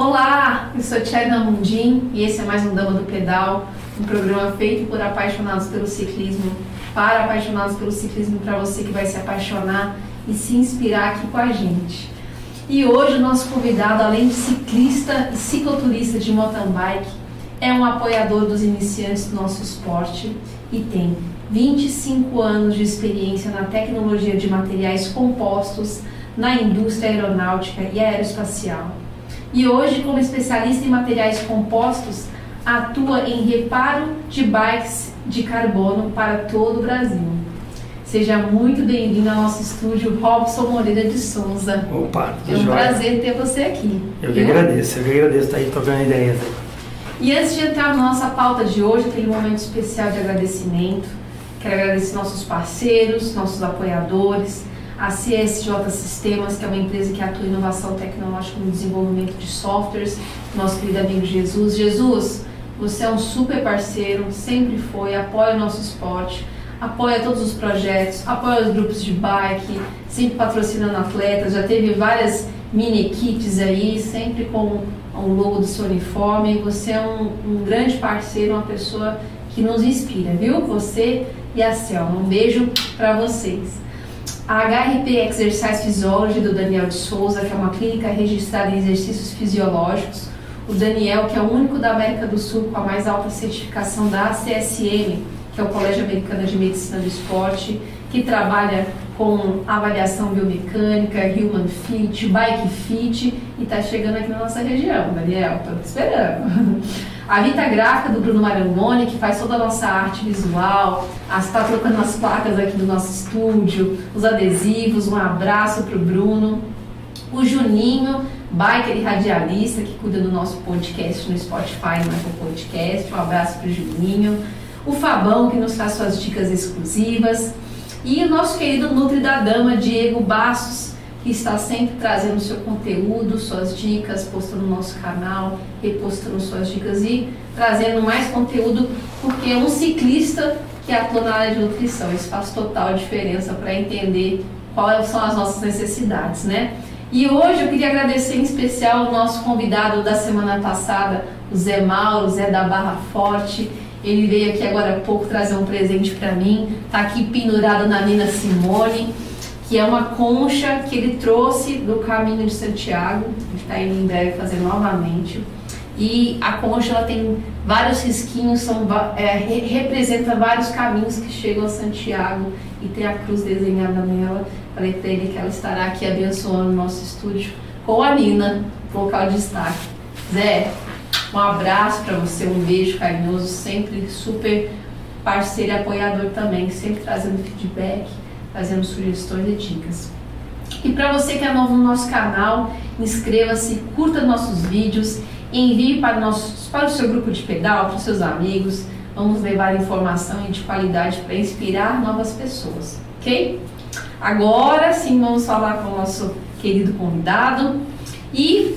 Olá, eu sou Tcherna Mundim e esse é mais um Dama do Pedal, um programa feito por apaixonados pelo ciclismo, para apaixonados pelo ciclismo, para você que vai se apaixonar e se inspirar aqui com a gente. E hoje o nosso convidado, além de ciclista e cicloturista de mountain bike, é um apoiador dos iniciantes do nosso esporte e tem 25 anos de experiência na tecnologia de materiais compostos na indústria aeronáutica e aeroespacial e hoje, como especialista em materiais compostos, atua em reparo de bikes de carbono para todo o Brasil. Seja muito bem-vindo ao nosso estúdio, Robson Moreira de Souza. Opa, É um joia. prazer ter você aqui. Eu que agradeço, eu que agradeço estar aí trocando ideias. E antes de entrar na nossa pauta de hoje, tem um momento especial de agradecimento. Quero agradecer nossos parceiros, nossos apoiadores, a CSJ Sistemas, que é uma empresa que atua em inovação tecnológica no desenvolvimento de softwares, nosso querido amigo Jesus. Jesus, você é um super parceiro, sempre foi, apoia o nosso esporte, apoia todos os projetos, apoia os grupos de bike, sempre patrocinando atletas, já teve várias mini kits aí, sempre com o logo do seu uniforme. Você é um, um grande parceiro, uma pessoa que nos inspira, viu? Você e a Selma. Um beijo para vocês. A HRP Exercise Physiology do Daniel de Souza, que é uma clínica registrada em exercícios fisiológicos. O Daniel, que é o único da América do Sul com a mais alta certificação da ACSM, que é o Colégio Americano de Medicina do Esporte, que trabalha com avaliação biomecânica, human fit, bike fit e está chegando aqui na nossa região, Daniel, estou esperando. A Vita Gráfica do Bruno Marangoni, que faz toda a nossa arte visual, está trocando as placas aqui do nosso estúdio, os adesivos, um abraço para o Bruno. O Juninho, biker e radialista, que cuida do nosso podcast no Spotify, no Apple Podcast, um abraço para o Juninho. O Fabão, que nos faz suas dicas exclusivas. E o nosso querido Nutri da Dama, Diego Bassos, que está sempre trazendo seu conteúdo, suas dicas, postando no nosso canal, repostando suas dicas e trazendo mais conteúdo, porque é um ciclista que atua na área de nutrição. Isso faz total diferença para entender quais são as nossas necessidades, né? E hoje eu queria agradecer em especial o nosso convidado da semana passada, o Zé Mauro, Zé da Barra Forte. Ele veio aqui agora há pouco trazer um presente para mim, está aqui pendurado na Nina Simone que é uma concha que ele trouxe do caminho de Santiago, que está indo em breve fazer novamente. E a concha ela tem vários risquinhos, são, é, representa vários caminhos que chegam a Santiago e tem a cruz desenhada nela. Falei para ele que ela estará aqui abençoando o nosso estúdio com a Nina, vocal de destaque. Zé, um abraço para você, um beijo carinhoso, sempre super parceiro e apoiador também, sempre trazendo feedback fazendo sugestões e dicas. E para você que é novo no nosso canal, inscreva-se, curta nossos vídeos, envie para, nossos, para o seu grupo de pedal, para os seus amigos. Vamos levar informação de qualidade para inspirar novas pessoas, ok? Agora sim vamos falar com o nosso querido convidado. E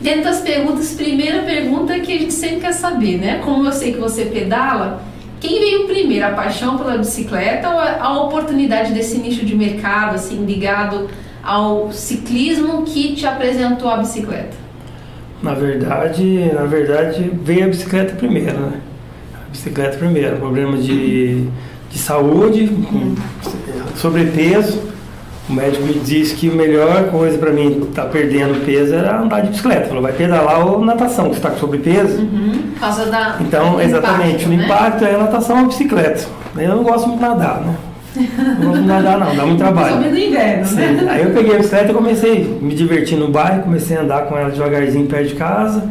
dentro das perguntas, primeira pergunta que a gente sempre quer saber, né? Como eu sei que você pedala, quem veio primeiro, a paixão pela bicicleta ou a oportunidade desse nicho de mercado, assim, ligado ao ciclismo que te apresentou a bicicleta? Na verdade, na verdade veio a bicicleta primeiro, né? A bicicleta primeiro, problema de, de saúde, sobrepeso o médico me disse que a melhor coisa para mim estar tá perdendo peso era andar de bicicleta. Falou, vai pedalar ou natação, que está com sobrepeso. Uhum, por causa da. Então, exatamente, o impacto né? é a natação ou bicicleta. Eu não gosto muito de nadar, né? Não gosto de nadar não, dá muito trabalho. No inverno, né? Sim. Aí eu peguei a bicicleta e comecei a me divertir no bairro, comecei a andar com ela devagarzinho perto de casa.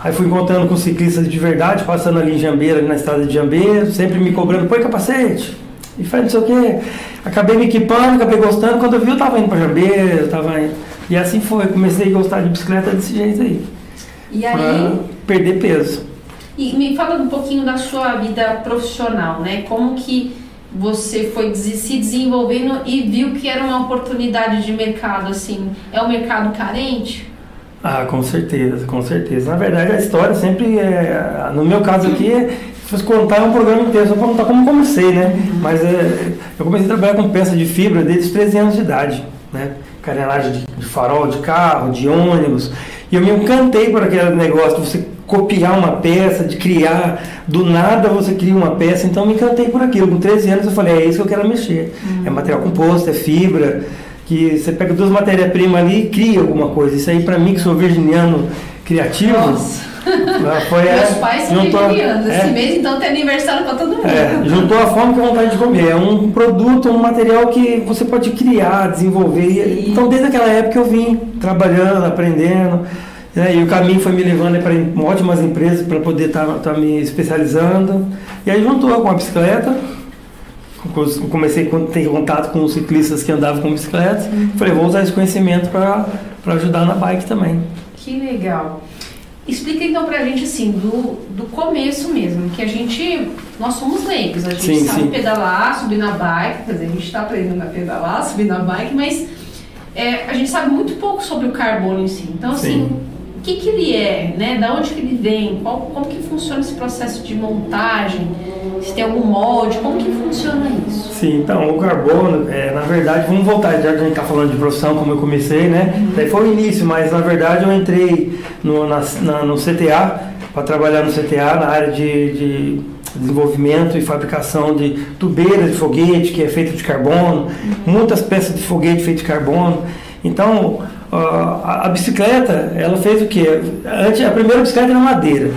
Aí fui encontrando com ciclistas de verdade, passando ali em Jambeira, ali na estrada de Jambeira, sempre me cobrando, põe capacete, e faz não sei o quê. Acabei me equipando, acabei gostando. Quando eu vi, eu estava indo para Jambeira, tava indo. E assim foi, comecei a gostar de bicicleta desse jeito aí. E aí? perder peso. E me fala um pouquinho da sua vida profissional, né? Como que você foi se desenvolvendo e viu que era uma oportunidade de mercado, assim? É um mercado carente? Ah, com certeza, com certeza. Na verdade, a história sempre é. No meu caso aqui, se fosse contar é um programa inteiro, só para contar como comecei, né? Mas é, eu comecei a trabalhar com peça de fibra desde os 13 anos de idade, né? Carenagem de, de farol de carro, de ônibus. E eu me encantei por aquele negócio de você copiar uma peça, de criar, do nada você cria uma peça, então me encantei por aquilo. Com 13 anos eu falei, é isso que eu quero mexer. Uhum. É material composto, é fibra, que você pega duas matérias-primas ali e cria alguma coisa. Isso aí para mim que sou virginiano criativo. Nossa. Foi, Meus é, pais são virginianos. É, Esse mês então tem aniversário para todo mundo. É, juntou a fome com a vontade de comer. É um produto, um material que você pode criar, desenvolver. Sim. Então desde aquela época eu vim trabalhando, aprendendo. Né, e o caminho foi me levando para ótimas empresas para poder estar tá, tá me especializando. E aí juntou com a bicicleta, comecei a ter contato com os ciclistas que andavam com bicicleta. Uhum. Falei, vou usar esse conhecimento para ajudar na bike também. Que legal. Explica então pra gente assim, do, do começo mesmo, que a gente, nós somos leigos, a gente sim, sabe sim. pedalar, subir na bike, quer dizer, a gente está aprendendo a pedalar, subir na bike, mas é, a gente sabe muito pouco sobre o carbono em si. Então assim, sim que, que ele é, né? Da onde que ele vem? Qual, como que funciona esse processo de montagem? Se tem algum molde? Como que funciona isso? Sim, então, o carbono, é, na verdade, vamos voltar, já que a gente está falando de profissão, como eu comecei, né? Uhum. Daí foi o início, mas na verdade eu entrei no, na, na, no CTA, para trabalhar no CTA na área de, de desenvolvimento e fabricação de tubeiras de foguete, que é feito de carbono, uhum. muitas peças de foguete feitas de carbono. Então, a, a, bicicleta, ela fez o quê? Antes, a primeira bicicleta era madeira.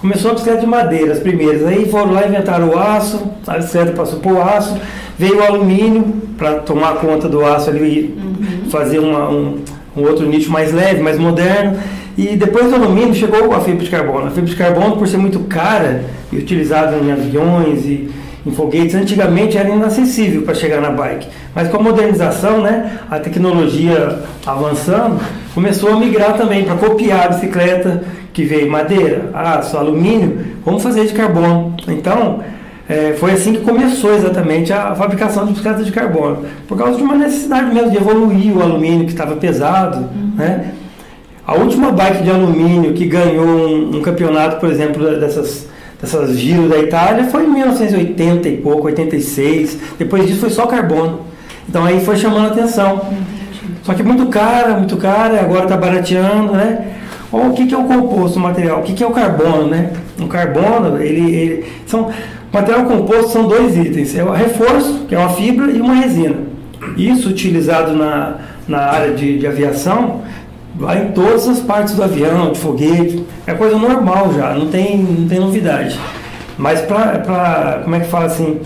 Começou a bicicleta de madeira, as primeiras. Aí foram lá inventaram o aço, a bicicleta passou por aço, veio o alumínio para tomar conta do aço ali uhum. fazer uma, um, um outro nicho mais leve, mais moderno. E depois do alumínio chegou a fibra de carbono. A fibra de carbono, por ser muito cara e utilizada em aviões e em foguetes, antigamente era inacessível para chegar na bike. Mas com a modernização, né, a tecnologia avançando, começou a migrar também para copiar a bicicleta que veio madeira, aço, alumínio, vamos fazer de carbono. Então, é, foi assim que começou exatamente a fabricação de bicicletas de carbono, por causa de uma necessidade mesmo de evoluir o alumínio que estava pesado, uhum. né? A última bike de alumínio que ganhou um, um campeonato, por exemplo, dessas dessas giros da Itália foi em 1980 e pouco, 86. Depois disso foi só carbono. Então aí foi chamando a atenção. Só que muito cara, muito cara, agora está barateando, né? Ou o que, que é o composto, material? O que, que é o carbono, né? O carbono, ele, ele são material composto são dois itens, é o reforço, que é uma fibra e uma resina. Isso utilizado na, na área de, de aviação vai em todas as partes do avião, de foguete, é coisa normal já, não tem, não tem novidade. Mas para, como é que fala assim,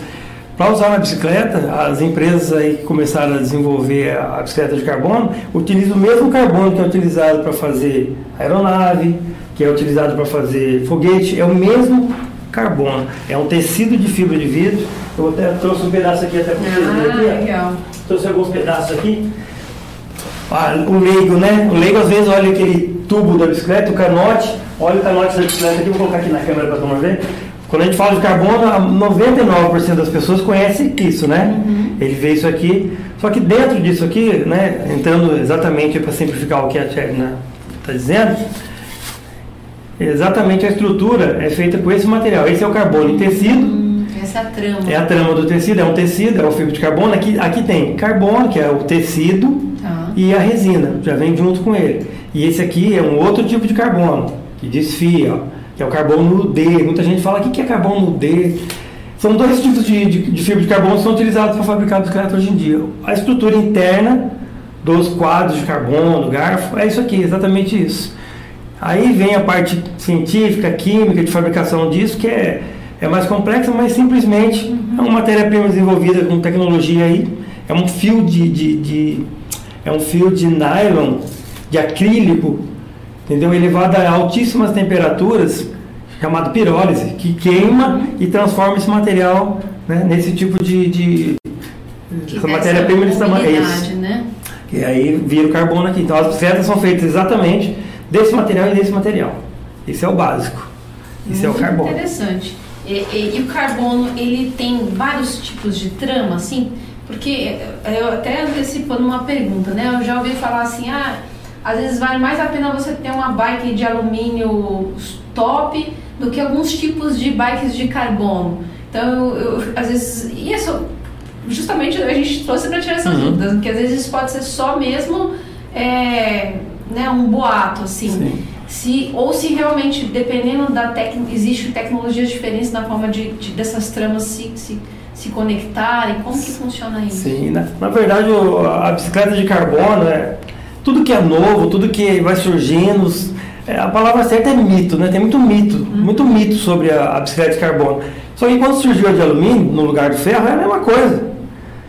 para usar na bicicleta, as empresas aí que começaram a desenvolver a bicicleta de carbono utilizam o mesmo carbono que é utilizado para fazer aeronave, que é utilizado para fazer foguete, é o mesmo carbono. É um tecido de fibra de vidro. Eu até trouxe um pedaço aqui até para vocês verem aqui. Ah, legal. Trouxe alguns pedaços aqui. Ah, o leigo, né? O leigo às vezes olha aquele tubo da bicicleta, o canote, olha o canote da bicicleta aqui, vou colocar aqui na câmera para mundo ver. Quando a gente fala de carbono, 99% das pessoas conhecem isso, né? Uhum. Ele vê isso aqui. Só que dentro disso aqui, né, entrando exatamente para simplificar o que a Tcherna está dizendo, exatamente a estrutura é feita com esse material. Esse é o carbono em tecido. Hum, essa é a trama. É a trama do tecido, é um tecido, é o fibra de carbono. Aqui, aqui tem carbono, que é o tecido, e a resina, já vem junto com ele. E esse aqui é um outro tipo de carbono, que desfia, ó, que é o carbono D. Muita gente fala, o que é carbono D? São dois tipos de, de, de fibra de carbono que são utilizados para fabricar bicicleta hoje em dia. A estrutura interna dos quadros de carbono, garfo, é isso aqui, exatamente isso. Aí vem a parte científica, química, de fabricação disso, que é, é mais complexa, mas simplesmente é uma matéria-prima desenvolvida com tecnologia aí, é um fio de, de, de é um fio de nylon, de acrílico, entendeu? Elevado a altíssimas temperaturas, chamado pirólise, que queima e transforma esse material né, nesse tipo de, de essa matéria-prima de tamanho. Né? E aí vira o carbono aqui. Então as bicicletas são feitas exatamente desse material e desse material. Esse é o básico. Esse Muito é o carbono. Interessante. E, e, e, o carbono ele tem vários tipos de trama, assim. Porque eu até antecipando uma pergunta, né? Eu já ouvi falar assim, ah, às vezes vale mais a pena você ter uma bike de alumínio top do que alguns tipos de bikes de carbono. Então, eu, eu às vezes, e isso justamente a gente trouxe para tirar essas uhum. dúvidas, que às vezes pode ser só mesmo é, né, um boato, assim. Sim. Se, ou se realmente, dependendo da técnica, existe tecnologias diferentes na forma de, de dessas tramas se, se, se conectarem, como que funciona isso? Sim, na, na verdade a bicicleta de carbono é tudo que é novo, tudo que vai surgindo, é, a palavra certa é mito, né? Tem muito mito, muito mito sobre a, a bicicleta de carbono. Só que quando surgiu a de alumínio no lugar do ferro, é a mesma coisa.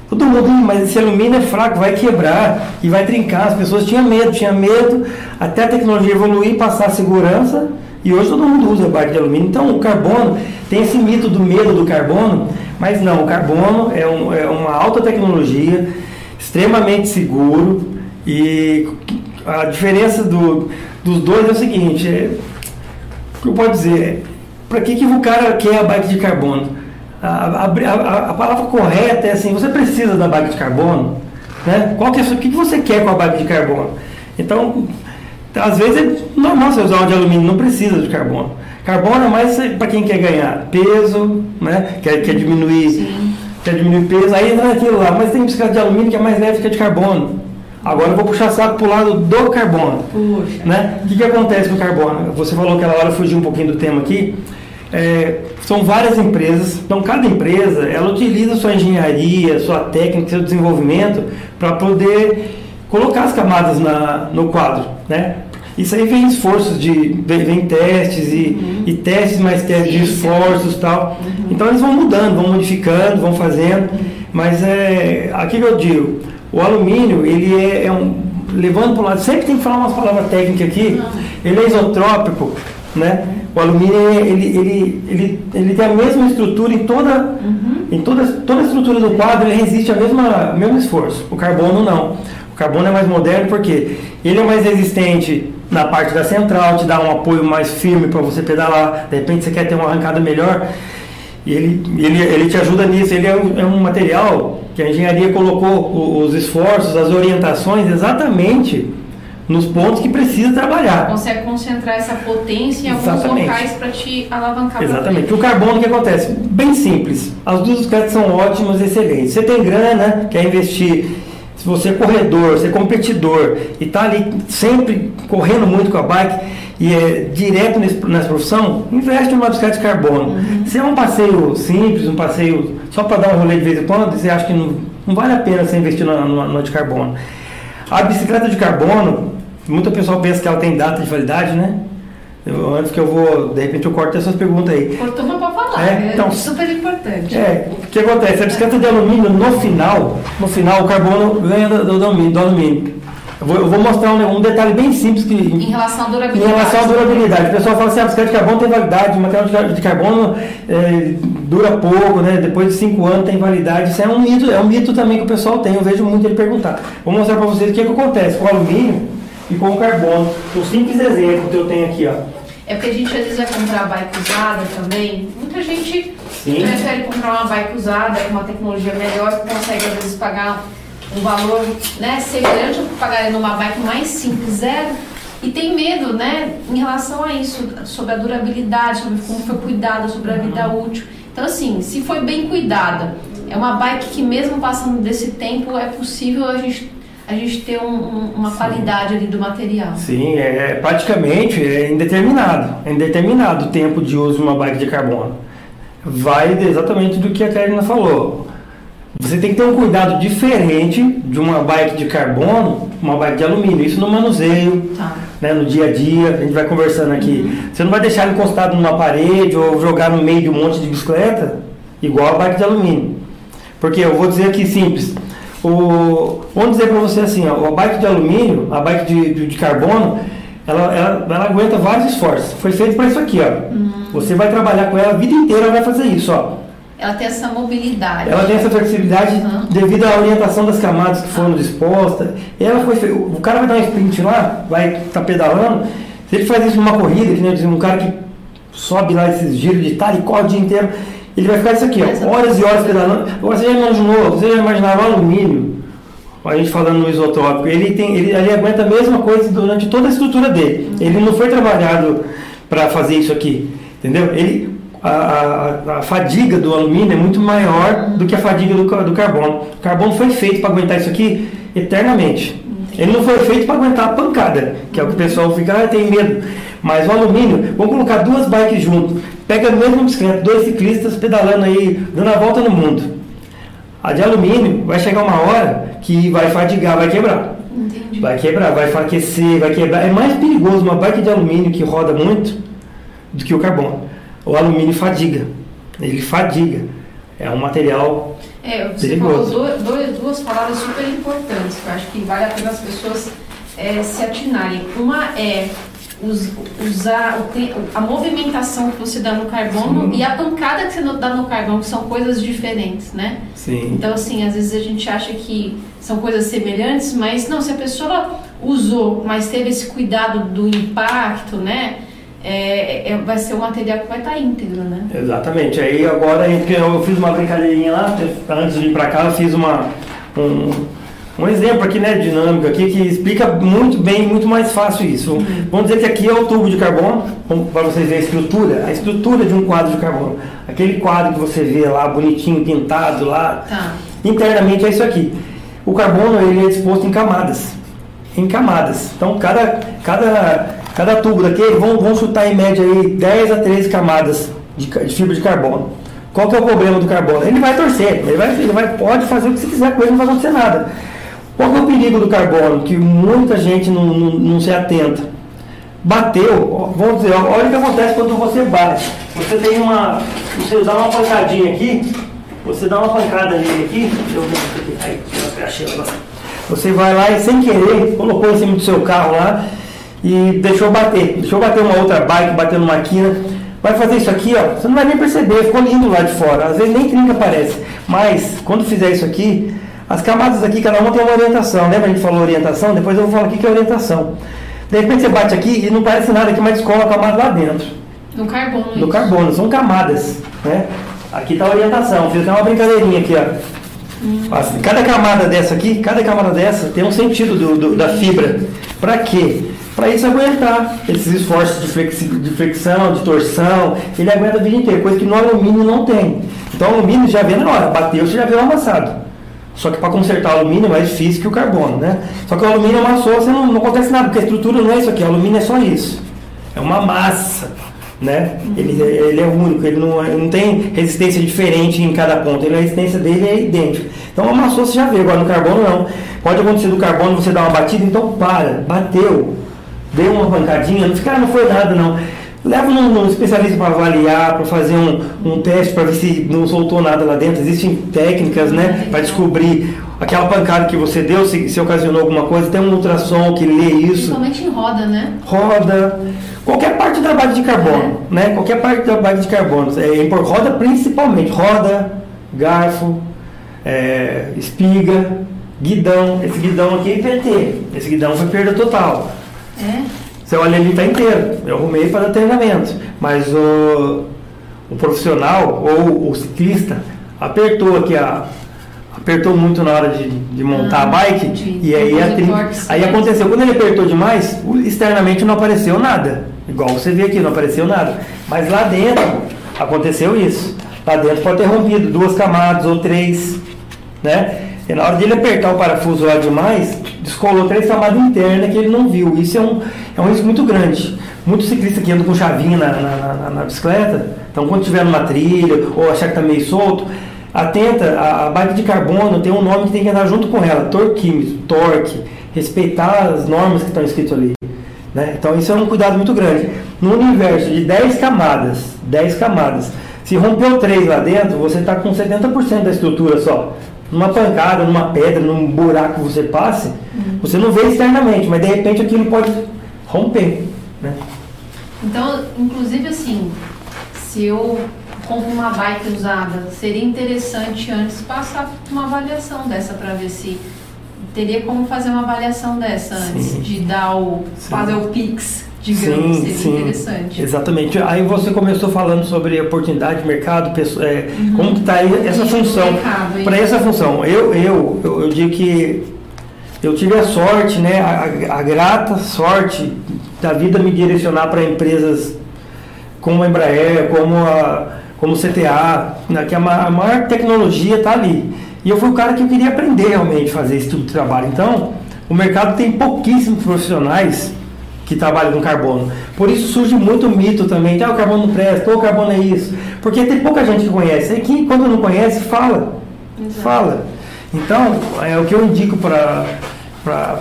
Todo mundo, "Ih, mas esse alumínio é fraco, vai quebrar e vai trincar. As pessoas tinham medo, tinham medo, até a tecnologia evoluir, passar a segurança, e hoje todo mundo usa bike de alumínio. Então o carbono tem esse mito do medo do carbono, mas não, o carbono é, um- é uma alta tecnologia, extremamente seguro, e a diferença do- dos dois é o seguinte, é, o que eu posso dizer? Para que, que o cara quer a bike de carbono? A, a, a- a palavra correta é assim, você precisa da bike de carbono? Né? Qual que é, o que, que você quer com a bike de carbono? Então, às vezes é normal você usar uma de alumínio, não precisa de carbono. Carbono é mais para quem quer ganhar peso, né? quer, quer diminuir Sim. quer diminuir peso, aí entra naquilo lá, mas tem bicicleta de alumínio que é mais leve que a de carbono. Agora eu vou puxar saco pro lado do carbono. Puxa. Né? O que, que acontece com o carbono? Você falou aquela hora, fugiu um pouquinho do tema aqui. É, são várias empresas, então cada empresa ela utiliza sua engenharia, sua técnica, seu desenvolvimento para poder colocar as camadas na, no quadro, né? Isso aí vem esforços de vem, vem testes e, e testes mais testes de Ciência. esforços tal. Então eles vão mudando, vão modificando, vão fazendo. Mas é aqui que eu digo, o alumínio ele é, é um levando para o lado, sempre tem que falar umas palavras técnicas aqui. Ele é isotrópico, né? O alumínio ele, ele, ele, ele tem a mesma estrutura em toda em toda, toda a estrutura do quadro, ele resiste ao mesmo, ao mesmo esforço. O carbono não. O carbono é mais moderno porque ele é mais resistente na parte da central, te dá um apoio mais firme para você pedalar. De repente você quer ter uma arrancada melhor, e ele, ele, ele te ajuda nisso. Ele é um, é um material que a engenharia colocou os esforços, as orientações exatamente nos pontos que precisa trabalhar. Consegue concentrar essa potência em alguns Exatamente. locais para te alavancar Exatamente. O carbono, o que acontece? Bem simples. As duas bicicletas são ótimas, excelentes. Você tem grana, quer investir. Se você é corredor, você é competidor e está ali sempre correndo muito com a bike e é direto nesse- nessa profissão, investe numa bicicleta de carbono. Se é um passeio simples, um passeio só para dar um rolê de vez em quando, você acha que não, não vale a pena você investir numa, numa- numa de carbono. A bicicleta de carbono, muita pessoa pensa que ela tem data de validade, né? Eu- antes que eu vou, de repente eu corto essas perguntas aí. Cortou uma para falar, É, é, então- super importante. É, o que acontece? A bicicleta de alumínio, no final, no final o carbono ganha do, do alumínio. do alumínio. Eu, vou, eu vou mostrar um, um detalhe bem simples que, Em relação à em durabilidade. relação à durabilidade. O pessoal fala assim, a bicicleta de carbono tem validade, o material de car- de carbono é, dura pouco, né? depois de 5 anos tem validade. Isso é um mito, é um mito também que o pessoal tem, eu vejo muito ele perguntar. Vou mostrar para vocês o que, que acontece com o alumínio e com o carbono. Um simples exemplo que eu tenho aqui, ó. É porque a gente às vezes vai comprar bike usada também. Muita gente Sim. prefere comprar uma bike usada com uma tecnologia melhor, que consegue às vezes pagar um valor né, semelhante ao que pagaria numa bike mais simples, zero. E tem medo, né, em relação a isso, sobre a durabilidade, sobre como foi cuidada, sobre a vida útil. Então, assim, se foi bem cuidada, é uma bike que mesmo passando desse tempo, é possível a gente, a gente ter um- um- uma qualidade ali do material. Sim, é praticamente é indeterminado. É indeterminado o tempo de uso de uma bike de carbono. Vai exatamente do que a Karina falou. Você tem que ter um cuidado diferente de uma bike de carbono, uma bike de alumínio. Isso no manuseio, Tá. né, no dia a dia, a gente vai conversando aqui. Você não vai deixar encostado numa parede ou jogar no meio de um monte de bicicleta, igual a bike de alumínio. Porque eu vou dizer aqui simples. O, vamos dizer para você assim, ó, a bike de alumínio, a bike de, de, de carbono, ela, ela, ela aguenta vários esforços. Foi feito para isso aqui, ó. Você vai trabalhar com ela a vida inteira, ela vai fazer isso, ó. Ela tem essa mobilidade. Ela tem essa flexibilidade Uhum. devido à orientação das camadas que foram dispostas. Ela foi, fe- o cara vai dar um sprint lá, vai estar pedalando. Se ele faz isso numa corrida, que nem eu disse, um cara que sobe lá esses giros de tal e corre o dia inteiro, ele vai ficar isso aqui, ó, horas e horas pedalando. Agora você já imaginou, você já imaginava o alumínio, a gente falando no isotrópico, ele, tem, ele, ele aguenta a mesma coisa durante toda a estrutura dele. Ele não foi trabalhado para fazer isso aqui, entendeu? Ele, a, a- a fadiga do alumínio é muito maior do que a fadiga do, do carbono. O carbono foi feito para aguentar isso aqui eternamente. Ele não foi feito para aguentar a pancada, que é o que o pessoal fica, ah, tem medo. Mas o alumínio, vamos colocar duas bikes junto, pega a mesma bicicleta, dois ciclistas pedalando aí, dando a volta no mundo. A de alumínio vai chegar uma hora que vai fadigar, vai quebrar. Entendi. Vai quebrar, vai enfraquecer, vai quebrar. É mais perigoso uma bike de alumínio que roda muito do que o carbono. O alumínio fadiga. Ele fadiga. É um material É, você Perigoso. falou dois- duas palavras super importantes que eu acho que vale a pena as pessoas é, se atinarem. Uma é us- usar a movimentação que você dá no carbono Sim. e a pancada que você dá no carbono, que são coisas diferentes, né? Sim. Então, assim, às vezes a gente acha que são coisas semelhantes, mas não, se a pessoa usou, mas teve esse cuidado do impacto, né? É- é- vai ser um material que vai estar íntegro, né? Exatamente. Aí agora eu fiz uma brincadeirinha lá, antes de ir para cá, eu fiz uma, um, um exemplo aqui, né, dinâmico aqui, que explica muito bem, muito mais fácil isso. Vamos dizer que aqui é o tubo de carbono, para vocês verem a estrutura, a estrutura de um quadro de carbono. Aquele quadro que você vê lá, bonitinho, pintado lá, Tá. internamente é isso aqui. O carbono ele é disposto em camadas, em camadas. Então cada, cada, cada tubo daquele vão, vão chutar em média aí 10 a 13 camadas de, de fibra de carbono. Qual que é o problema do carbono? Ele vai torcer, ele vai, ele vai pode fazer o que você quiser com ele, não vai acontecer nada. Qual que é o perigo do carbono? Que muita gente não, não, não se atenta. Bateu, vamos dizer, olha o que acontece quando você bate. Você tem uma. Você dá uma pancadinha aqui, você dá uma pancada nele aqui, eu ver aqui, aí, achei. Você vai lá e sem querer colocou em cima do seu carro lá e deixou bater. Deixou bater uma outra bike, bater numa quina. Vai fazer isso aqui, ó, você não vai nem perceber, ficou lindo lá de fora. Às vezes nem trinca aparece. Mas quando fizer isso aqui, as camadas aqui, cada uma tem uma orientação. Lembra a gente falou orientação? Depois eu vou falar aqui que é orientação. De repente você bate aqui e não parece nada aqui, mas descola a camada lá dentro. No carbono. No carbono, são camadas. Né? Aqui está a orientação, fiz até uma brincadeirinha aqui, ó. Assim, Cada camada dessa aqui, cada camada dessa tem um sentido do, do- da fibra. Para quê? Para isso aguentar esses esforços de, flexi- de flexão, de torção, ele aguenta a vida inteira, coisa que no alumínio não tem. Então o alumínio já vê na hora, bateu, você já vê amassado. Só que para consertar o alumínio é mais difícil que o carbono, né? Só que o alumínio amassou, você não, não acontece nada, porque a estrutura não é isso aqui, o alumínio é só isso. É uma massa, né? Ele, ele é único, ele não, ele não tem resistência diferente em cada ponto, ele, a resistência dele é idêntica. Então amassou, você já vê, agora no carbono não. Pode acontecer do carbono você dar uma batida, então para, bateu, deu uma pancadinha, não fica, ah, não foi nada não. Leva num, num especialista para avaliar, para fazer um, um teste para ver se não soltou nada lá dentro. Existem técnicas, né, para descobrir aquela pancada que você deu, se, se ocasionou alguma coisa. Tem um ultrassom que lê isso Principalmente em roda, né? roda, qualquer parte da base de carbono, né? Qualquer parte da base de carbono, é, roda principalmente, roda, garfo, é, espiga, guidão. Esse guidão aqui é PT, esse guidão foi perda total. É. Você olha ele está inteiro, eu arrumei para dar treinamento, mas o, o profissional ou o ciclista apertou aqui a apertou muito na hora de, de montar Ah, a bike e aí, a Depois tri- aí aconteceu. Quando ele apertou demais externamente não apareceu nada. Igual você vê aqui não apareceu nada. Mas lá dentro aconteceu isso. Lá dentro pode ter rompido duas camadas ou três né e na hora de ele apertar o parafuso lá demais descolou três camadas internas que ele não viu isso é um, é um risco muito grande muito ciclista que anda com chavinha na, na, na- na bicicleta então quando tiver numa trilha ou achar que está meio solto Atenta, a, a bike de carbono tem um nome que tem que andar junto com ela, torquímetro, torque, respeitar as normas que estão escritas ali. né? Então isso é um cuidado muito grande. No universo de 10 camadas, 10 camadas, se rompeu 3 lá dentro, você está com 70% da estrutura só. Numa pancada, numa pedra, num buraco que você passe, você não vê externamente, mas de repente aquilo pode romper. Né? Então, inclusive assim, se eu compro uma bike usada, seria interessante antes passar uma avaliação dessa para ver se teria como fazer uma avaliação dessa antes Sim. de dar o Sim. fazer o Pix, digamos, Sim, sim. interessante. Exatamente. Aí você começou falando sobre oportunidade, mercado, pessoa- é, como que está essa Uhum. Função. Para essa função, eu, eu, eu, eu digo que eu tive a sorte, né, a, a- a grata sorte da vida me direcionar para empresas como a Embraer, como a como o CTA, né, que a ma- a maior tecnologia está ali. E eu fui o cara que eu queria aprender realmente a fazer esse tipo de trabalho. Então, o mercado tem pouquíssimos profissionais que trabalham com carbono. Por isso surge muito mito também, ah, o carbono não presta, o carbono é isso. Porque tem pouca gente que conhece. E quem, quando não conhece, fala. Exato. Fala. Então, é o que eu indico para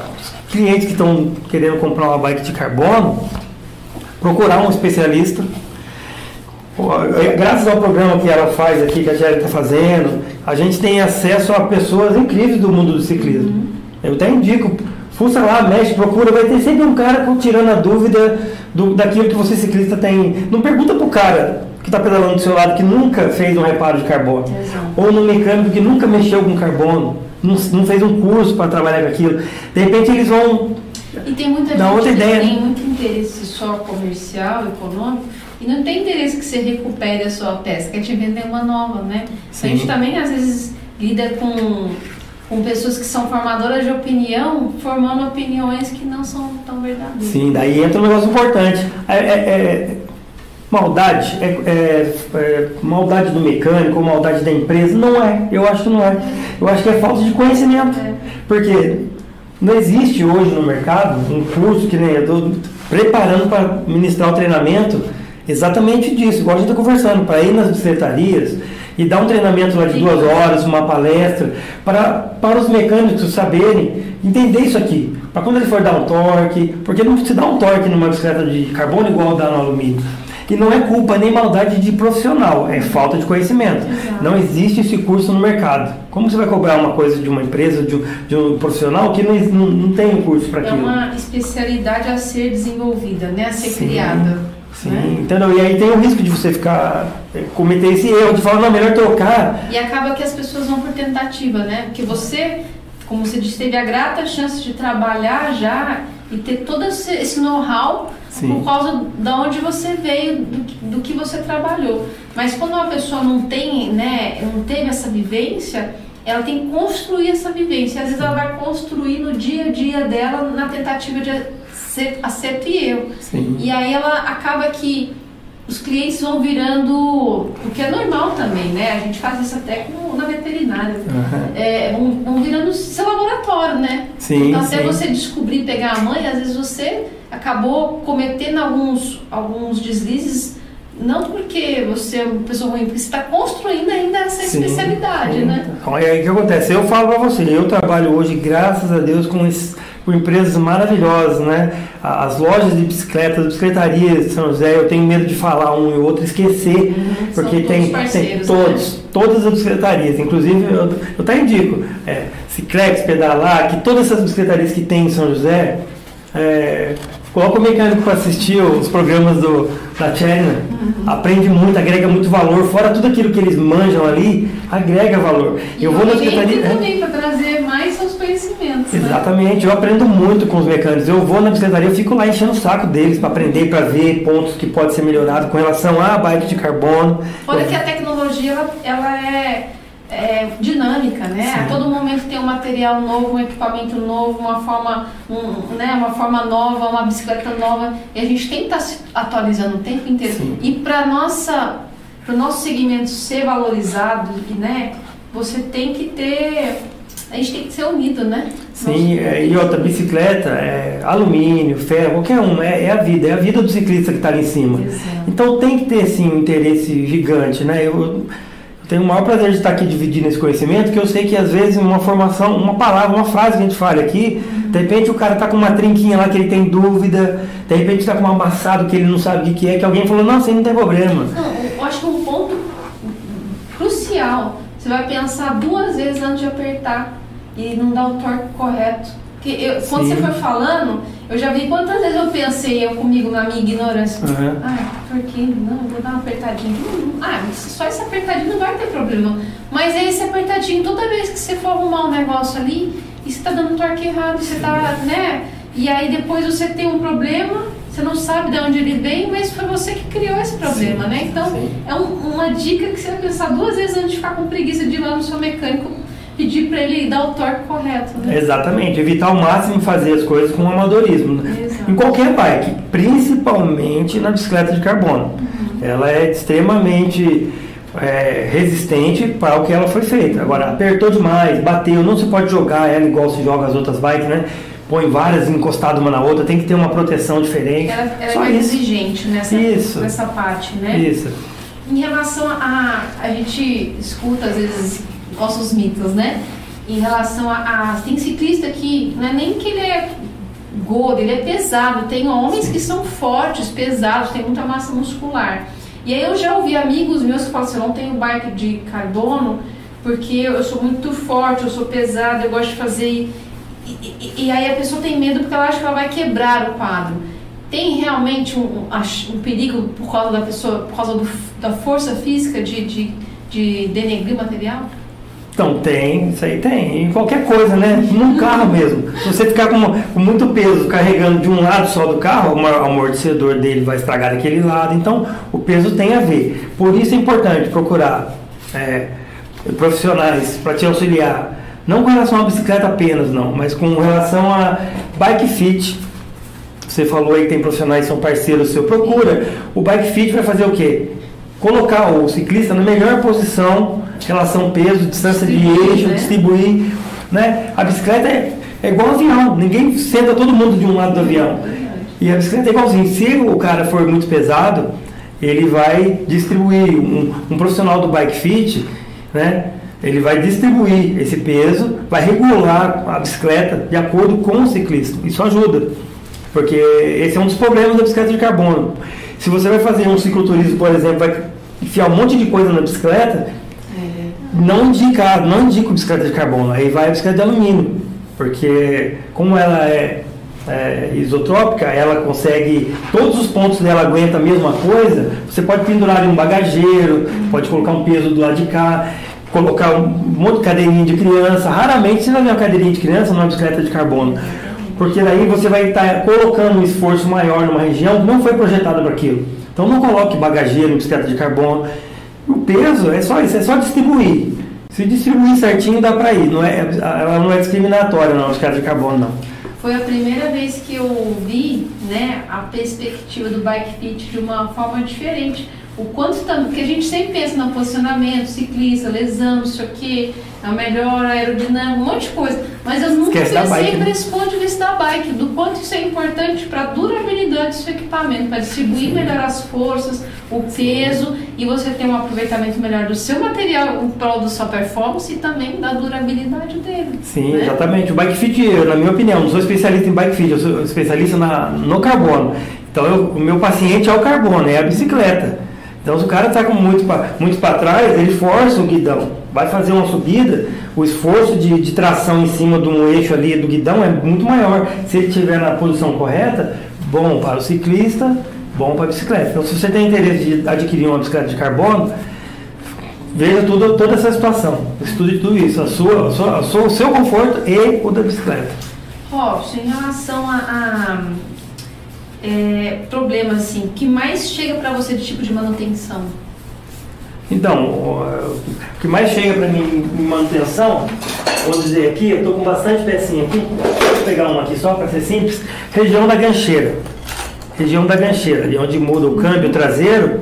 clientes que estão querendo comprar uma bike de carbono, procurar um especialista. É, graças ao programa que ela faz aqui, que a Jerry está fazendo, a gente tem acesso a pessoas incríveis do mundo do ciclismo. Uhum. Eu até indico, fuça lá, mexe, procura, vai ter sempre um cara tirando a dúvida do, daquilo que você ciclista tem. Não pergunta pro cara que está pedalando do seu lado que nunca fez um reparo de carbono. Exato. Ou no mecânico que nunca mexeu com carbono, não, não fez um curso para trabalhar com aquilo. De repente eles vão. E tem muita gente outra ideia, que tem né? muito interesse só comercial, econômico, e não tem interesse que você recupere a sua peça, quer te vender uma nova, né? Sim. A gente também às vezes lida com, com pessoas que são formadoras de opinião, formando opiniões que não são tão verdadeiras. Sim, daí entra um negócio importante. É, é, é, maldade, é, é, é, maldade do mecânico maldade da empresa? Não é, eu acho que não é. Eu acho que é falta de conhecimento. Porque não existe hoje no mercado um curso que nem eu estou preparando para ministrar o treinamento exatamente disso, igual a gente está conversando, para ir nas secretarias e dar um treinamento lá de duas horas, uma palestra, para, para os mecânicos saberem entender isso aqui. Para quando ele for dar um torque, porque não se dá um torque numa bicicleta de carbono igual dá no alumínio. E não é culpa nem maldade de profissional, é falta de conhecimento. Exato. Não existe esse curso no mercado. Como você vai cobrar uma coisa de uma empresa, de um, de um profissional que não, não, não tem um curso para é aquilo? É uma especialidade a ser desenvolvida, né? a ser Sim. criada. Sim, né? entendeu? E aí tem o risco de você ficar, eh, cometer esse erro de falar, não, melhor trocar. E acaba que as pessoas vão por tentativa, né? Porque você, como você disse, teve a grata chance de trabalhar já e ter todo esse, know-how por causa de onde você veio, do, do, que você trabalhou. Mas quando uma pessoa não tem, né, não teve essa vivência, ela tem que construir essa vivência. Às vezes ela vai construir no dia a dia dela na tentativa de acerto e erro. Sim. E aí ela acaba que os clientes vão virando, o que é normal também, né? A gente faz isso até com, na veterinária. Uhum. É, vão, vão, virando seu laboratório, né? Sim, então até sim. você descobrir, pegar a mãe, às vezes você acabou cometendo alguns, alguns deslizes não porque você é uma pessoa ruim, porque você está construindo ainda essa sim, especialidade, né? Então, aí o que acontece? Eu falo para você, eu trabalho hoje, graças a Deus, com esse por empresas maravilhosas, né? As lojas de bicicletas, bicicletarias de São José, eu tenho medo de falar um e outro, esquecer, uhum, porque tem, tem né? todos, né? todas as bicicletarias, inclusive eu, eu até indico, é, Ciclex, Pedalar, que todas essas bicicletarias que tem em São José, é, coloca o mecânico para assistir os programas do, da China, uhum. aprende muito, agrega muito valor, fora tudo aquilo que eles manjam ali, agrega valor. E eu vou na secretaria. também para trazer mais seus conhecimentos. Né? Exatamente, né? eu aprendo muito com os mecânicos. Eu vou na bicicletaria, eu fico lá enchendo o saco deles para aprender, para ver pontos que pode ser melhorado com relação à bike de carbono. Fora que a tecnologia ela, ela é é, dinâmica, né? Sim. A todo momento tem um material novo, um equipamento novo, uma forma, um, né, uma forma nova, uma bicicleta nova. E a gente tem que estar tá se atualizando o tempo inteiro. Sim. E para nossa, para o nosso segmento ser valorizado, né? Você tem que ter a gente tem que ser unido, né? Sim, é, e outra, bicicleta, é, alumínio, ferro, qualquer um, é, é, a vida, é a vida do ciclista que está ali em cima. Exato. Então tem que ter, sim, um interesse gigante, né? Eu, tenho o maior prazer de estar aqui dividindo esse conhecimento, que eu sei que às vezes uma formação, uma palavra, uma frase que a gente fala aqui, de repente o cara está com uma trinquinha lá que ele tem dúvida, de repente está com um amassado que ele não sabe o que é, que alguém falou, não, assim não tem problema. Não, eu acho que um ponto crucial, você vai pensar duas vezes antes de apertar e não dar o torque correto. Porque eu, quando você foi falando, eu já vi quantas vezes eu pensei, eu comigo na minha ignorância, uhum. ah, porque não, vou dar uma apertadinha. Ah, só esse apertadinho não vai ter problema. Mas é esse apertadinho, toda vez que você for arrumar um negócio ali, e você está dando um torque errado, você está, né? E aí depois você tem um problema, você não sabe de onde ele vem, mas foi você que criou esse problema, sim, né? Então, sim. é um, uma dica que você vai pensar duas vezes antes de ficar com preguiça de ir lá no seu mecânico pedir para ele dar o torque correto. Né? Exatamente, evitar ao máximo fazer as coisas com amadorismo. Né? Em qualquer bike, principalmente na bicicleta de carbono. Uhum. Ela é extremamente é, resistente para o que ela foi feita. Agora, apertou demais, bateu, não se pode jogar ela igual se joga as outras bikes, né? põe várias encostadas uma na outra, tem que ter uma proteção diferente. Ela, ela é mais isso. exigente nessa, isso. nessa parte, né? Isso. Em relação a. A gente escuta às vezes nossos mitos, né? Em relação a, a. Tem ciclista que não é nem que ele é gordo, ele é pesado. Tem homens que são fortes, pesados, tem muita massa muscular. E aí eu já ouvi amigos meus que falam assim, eu não tenho bike de carbono porque eu sou muito forte, eu sou pesada, eu gosto de fazer e, e, aí a pessoa tem medo porque ela acha que ela vai quebrar o quadro. Tem realmente um, um, perigo por causa da pessoa, por causa do, da força física de, de, de denegrir material? Então tem, isso aí tem. Em qualquer coisa, né? Num carro mesmo. Se você ficar com, com, muito peso carregando de um lado só do carro, o amortecedor dele vai estragar daquele lado. Então o peso tem a ver. Por isso é importante procurar é, profissionais para te auxiliar não com relação à bicicleta apenas, não, mas com relação a bike fit. Você falou aí que tem profissionais que são parceiros seu, procura. O bike fit vai fazer o quê? Colocar o ciclista na melhor posição, relação peso, distância de eixo, né? distribuir. Né? A bicicleta é, é igual um avião, ninguém senta todo mundo de um lado do avião. E a bicicleta é igualzinho. Se o cara for muito pesado, ele vai distribuir. Um, um profissional do bike fit, né? Ele vai distribuir esse peso, vai regular a bicicleta de acordo com o ciclista. Isso ajuda, porque esse é um dos problemas da bicicleta de carbono. Se você vai fazer um cicloturismo, por exemplo, vai enfiar um monte de coisa na bicicleta, não indica, não indica bicicleta de carbono, aí vai a bicicleta de alumínio, porque como ela é, é, isotrópica, ela consegue, todos os pontos dela aguenta a mesma coisa, você pode pendurar em um bagageiro, pode colocar um peso do lado de cá colocar um monte de cadeirinha de criança. Raramente você vai ver uma cadeirinha de criança numa bicicleta de carbono. Porque daí você vai estar colocando um esforço maior numa região que não foi projetada para aquilo. Então não coloque bagageiro em bicicleta de carbono. O peso é só isso, é só distribuir. Se distribuir certinho dá para ir. Não é, ela não é discriminatória não, a bicicleta de carbono não. Foi a primeira vez que eu vi né, a perspectiva do bike fit de uma forma diferente o quanto tanto, porque a gente sempre pensa no posicionamento, ciclista, lesão, não sei o quê, a melhor aerodinâmica, um monte de coisa. Mas eu nunca Esquece pensei por esse ponto de vista da bike, do quanto isso é importante para a durabilidade do seu equipamento, para distribuir melhor as forças, o peso e você ter um aproveitamento melhor do seu material em prol da sua performance e também da durabilidade dele. Sim, né? exatamente. O bike fit, eu, na minha opinião, não sou especialista em bike fit, eu sou especialista na, no carbono. Então eu, o meu paciente é o carbono, é a bicicleta. Então, se o cara está muito para muito trás, ele força o guidão. Vai fazer uma subida, o esforço de, de tração em cima de um eixo ali do guidão é muito maior. Se ele estiver na posição correta, bom para o ciclista, bom para a bicicleta. Então, se você tem interesse de adquirir uma bicicleta de carbono, veja tudo, toda essa situação. Estude tudo isso, a sua, a sua, a sua, o seu conforto e o da bicicleta. Robson, em relação a, a é, problema assim que mais chega para você de tipo de manutenção? Então, o que mais chega para mim em manutenção, vou dizer aqui, eu estou com bastante pecinha aqui, vou pegar uma aqui só para ser simples, região da gancheira. Região da gancheira, de onde muda o câmbio traseiro.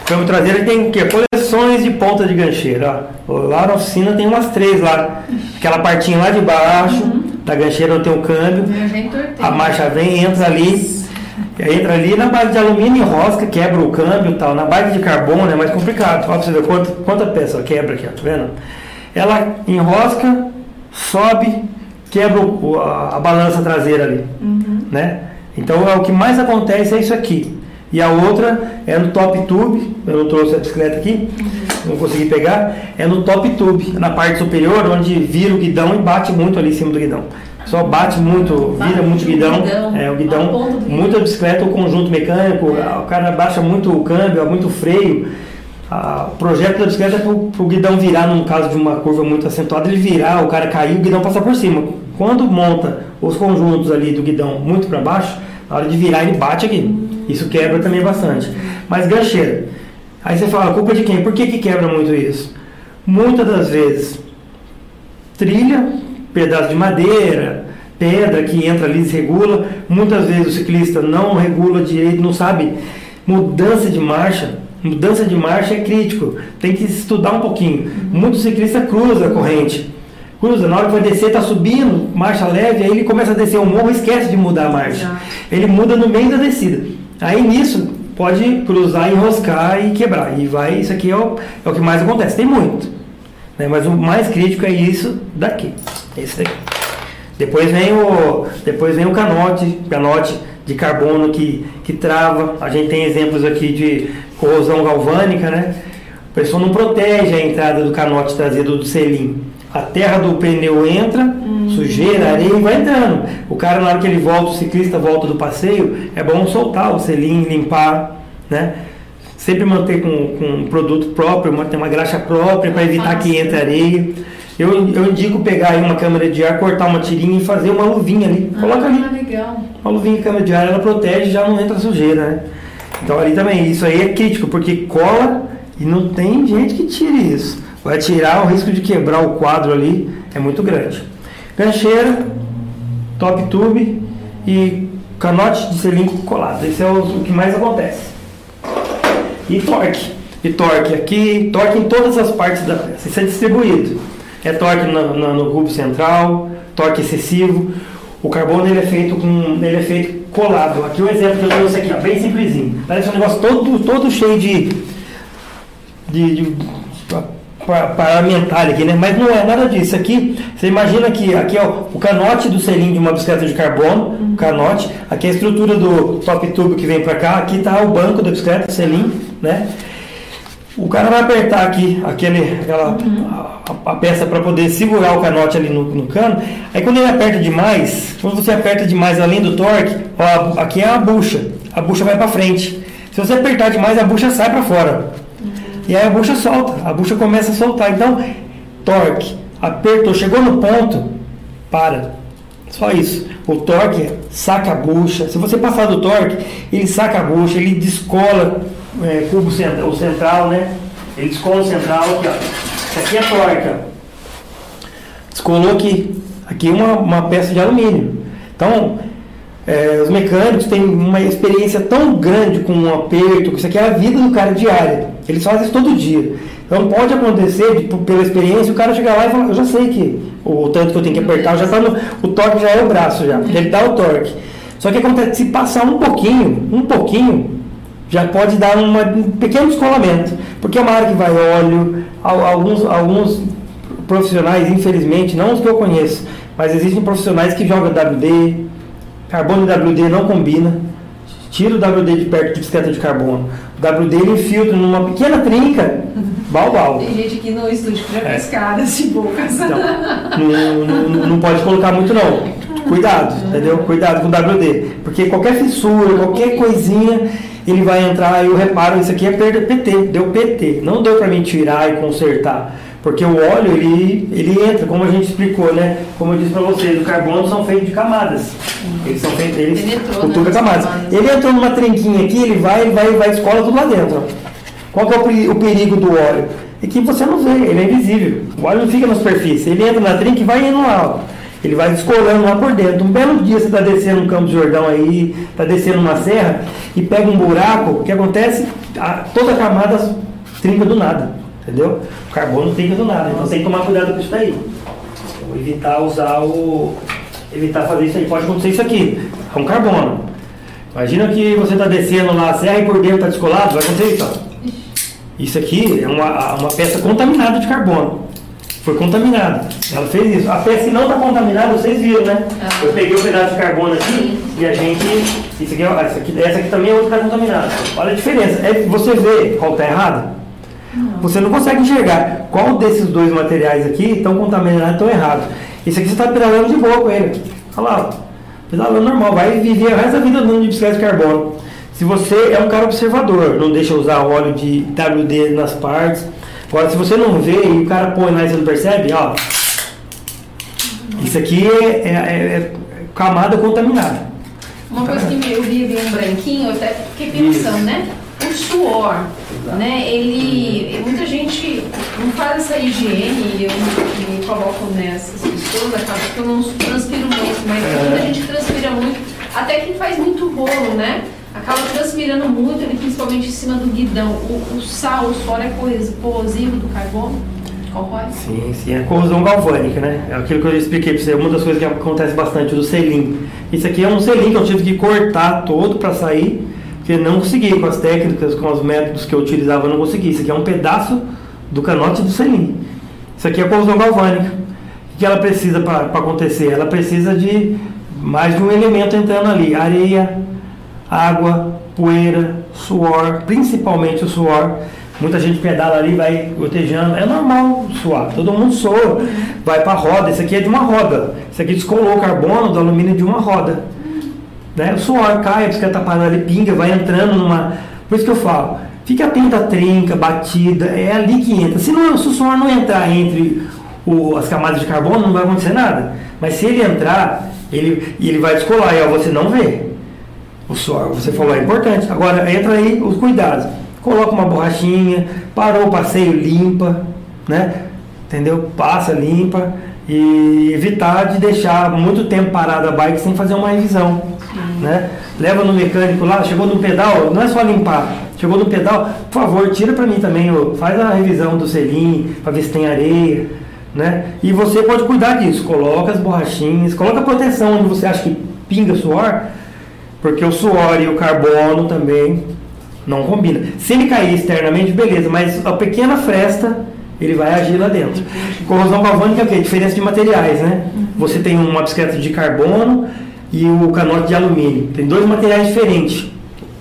O câmbio traseiro tem que coleções de ponta de gancheira. Ó. Lá na oficina tem umas três lá. Aquela partinha lá de baixo, uhum. da gancheira onde tem o câmbio. A marcha vem, entra ali Entra ali na base de alumínio e rosca, quebra o câmbio e tal. Na base de carbono é mais complicado. Olha pra você ver quanta, quanta peça quebra aqui, ó, tá vendo? Ela enrosca, sobe, quebra o, a, a, balança traseira ali. Uhum. Né? Então é o que mais acontece é isso aqui. E a outra é no top tube, eu não trouxe a bicicleta aqui, uhum. não consegui pegar, é no top tube, na parte superior, onde vira o guidão e bate muito ali em cima do guidão. Só bate muito, vira muito guidão, guidão, é, o guidão, muita bicicleta, o conjunto mecânico, é. o cara baixa muito o câmbio, muito freio. o projeto da bicicleta é para o guidão virar, no caso de uma curva muito acentuada, ele virar, o cara cair, o guidão passar por cima. Quando monta os conjuntos ali do guidão muito para baixo, na hora de virar ele bate aqui. Isso quebra também bastante. Mas gancheira. Aí você fala, culpa de quem? Por que, que quebra muito isso? Muitas das vezes, trilha pedaço de madeira, pedra que entra ali e desregula. Muitas vezes o ciclista não regula direito, não sabe. Mudança de marcha, mudança de marcha é crítico, tem que estudar um pouquinho. Muito ciclista cruza a corrente. cruza, na hora que vai descer, tá subindo, marcha leve, aí ele começa a descer o morro e esquece de mudar a marcha. Ele muda no meio da descida. Aí nisso, pode cruzar, enroscar e quebrar. E vai, isso aqui é o, é o que mais acontece. Tem muito. Né? Mas o mais crítico é isso daqui. Esse daqui. Depois vem o, depois vem o canote, canote de carbono que, que trava. A gente tem exemplos aqui de corrosão galvânica, né? A pessoa não protege a entrada do canote traseiro do selim. A terra do pneu entra, sujeira, areia e vai entrando. O cara, na hora que ele volta, o ciclista volta do passeio, é bom soltar o selim, limpar, né? Sempre manter com, com um produto próprio, manter uma graxa própria para evitar que entre areia. Eu, eu indico pegar aí uma câmera de ar, cortar uma tirinha e fazer uma luvinha ali. Coloca ali. Ah, legal. Uma luvinha de câmera de ar, ela protege já não entra sujeira, né? Então ali também, isso aí é crítico, porque cola e não tem gente que tire isso. Vai tirar o risco de quebrar o quadro ali, é muito grande. Gancheira, top tube e canote de selim colado. Esse é o, o que mais acontece. E torque. E torque aqui, torque em todas as partes da peça. Isso é distribuído. É torque no, no, no central, torque excessivo. O carbono ele é feito com, ele é feito colado. Aqui o exemplo que eu trouxe aqui, ó, bem simplesinho. Parece um negócio todo, todo cheio de, de, de pa- parlamentar aqui, né? Mas não é nada disso. Aqui, você imagina que aqui é o, o canote do selim de uma bicicleta de carbono, o canote. Aqui é a estrutura do top tube que vem para cá. Aqui está o banco da bicicleta, selim, né? O cara vai apertar aqui aquele, aquela, a, a peça para poder segurar o canote ali no, no cano. Aí quando ele aperta demais, quando você aperta demais além do torque, ó, aqui é a bucha. A bucha vai para frente. Se você apertar demais, a bucha sai para fora. E aí a bucha solta, a bucha começa a soltar. Então, torque, apertou, chegou no ponto, para. Só isso. O torque saca a bucha. Se você passar do torque, ele saca a bucha, ele descola é, cubo central, o central, né? Ele descola o central aqui, ó. Isso aqui é torque, ó. Descolou aqui. Aqui é uma, uma peça de alumínio. Então, é, os mecânicos têm uma experiência tão grande com um aperto, que isso aqui é a vida do cara diária. Eles fazem isso todo dia. Então pode acontecer, pela experiência, o cara chegar lá e falar, eu já sei que o tanto que eu tenho que apertar, já tá no, o torque já é o braço já, porque ele dá o torque. Só que acontece, se passar um pouquinho, um pouquinho, já pode dar uma- um pequeno descolamento. Porque é uma área que vai óleo, al- alguns, alguns profissionais, infelizmente, não os que eu conheço, mas existem profissionais que jogam WD, carbono e WD não combina. Tira o WD de perto de bicicleta de carbono. O WD ele infiltra numa pequena trinca, bal bal. Tem gente aqui no estúdio que já É. caras de bocas. Então, não, não- não pode colocar muito não. Cuidado, entendeu? Cuidado com o WD. Porque qualquer fissura, qualquer coisinha, ele vai entrar e eu reparo, isso aqui é perda PT, deu PT. Não deu para mim tirar e consertar. Porque o óleo, ele, ele entra, como a gente explicou, né? Como eu disse para vocês, o carbono são feitos de camadas. Eles são feitos, eles Penetrou, com né, camadas. camadas. Ele entrou numa trinquinha aqui, ele vai, ele vai, vai escola tudo lá dentro. Qual é o perigo do óleo? É que você não vê, ele é invisível. O óleo não fica na superfície. Ele entra na trinca e vai indo lá. Ele vai descolando lá por dentro. Um belo dia você está descendo um Campo de Jordão aí, está descendo uma serra e pega um buraco, o que acontece? A- toda a camada trinca do nada. Entendeu? O carbono trinca do nada. Então tem que tomar cuidado com isso daí. Então, evitar usar o. Evitar fazer isso aí. Pode acontecer isso aqui. É um carbono. Imagina que você está descendo lá a serra e por dentro está descolado, vai acontecer isso. Ó. Isso aqui é uma, uma peça contaminada de carbono. Foi contaminada. Ela fez isso. A peça não está contaminada, vocês viram, né? Ah. Eu peguei um pedaço de carbono aqui e a gente. Isso aqui, ó, essa, aqui, essa aqui também é outra que está contaminada. Olha a diferença. É, você vê qual está errado? Você não consegue enxergar qual desses dois materiais aqui estão contaminados e estão errados. Esse aqui você está pedalando de boa com ele. Olha lá, pedalando normal, vai viver o resto da vida andando de bicicleta de carbono. Se você é um cara observador, não deixa usar óleo de WD nas partes. Agora, se você não vê e o cara põe lá e você não percebe, ó. Isso aqui é, é- é- é camada contaminada. Uma coisa que eu vi um branquinho, eu até fiquei pensando, né? O suor, né? Ele. Muita gente não faz essa higiene e eu me, me coloco nessas pessoas, acaba que eu não transpiro muito, mas É. muita gente transpira muito, até quem faz muito rolo, né? Acaba transpirando muito, ali, principalmente em cima do guidão. O, o sal, o suor é corrosivo do carbono? corrói? Sim, sim, é corrosão galvânica, né? É aquilo que eu expliquei para você, uma das coisas que acontece bastante do selim. Isso aqui é um selim que eu tive que cortar todo para sair, porque não consegui com as técnicas, com os métodos que eu utilizava, eu não consegui. Isso aqui é um pedaço do canote do selim. Isso aqui é corrosão galvânica. O que ela precisa para acontecer? Ela precisa de mais de um elemento entrando ali: areia, água, poeira, suor, principalmente o suor. Muita gente pedala ali, vai gotejando. É normal suar, todo mundo soa. Vai para a roda. Isso aqui é de uma roda. Isso aqui descolou o carbono do alumínio de uma roda. Né? O suor cai, a bicicleta parando ali, pinga, vai entrando numa. Por isso que eu falo, fique atento à trinca, batida, é ali que entra. Se, não, se o suor não entrar entre o, as camadas de carbono, não vai acontecer nada. Mas se ele entrar, ele, ele vai descolar e você não vê. O suor, você falou, é importante. Agora entra aí os cuidados coloca uma borrachinha, parou o passeio, limpa, né? Entendeu? Passa, limpa e evitar de deixar muito tempo parada a bike sem fazer uma revisão, né? Leva no mecânico lá, chegou no pedal, não é só limpar. Chegou no pedal, por favor, tira para mim também, faz a revisão do selim para ver se tem areia, né? E você pode cuidar disso, coloca as borrachinhas, coloca a proteção onde você acha que pinga suor, porque o suor e o carbono também não combina. Se ele cair externamente, beleza, mas a pequena fresta ele vai agir lá dentro. Corrosão galvânica é o quê? Diferença de materiais, né? Você tem uma bicicleta de carbono e o canote de alumínio. Tem dois materiais diferentes.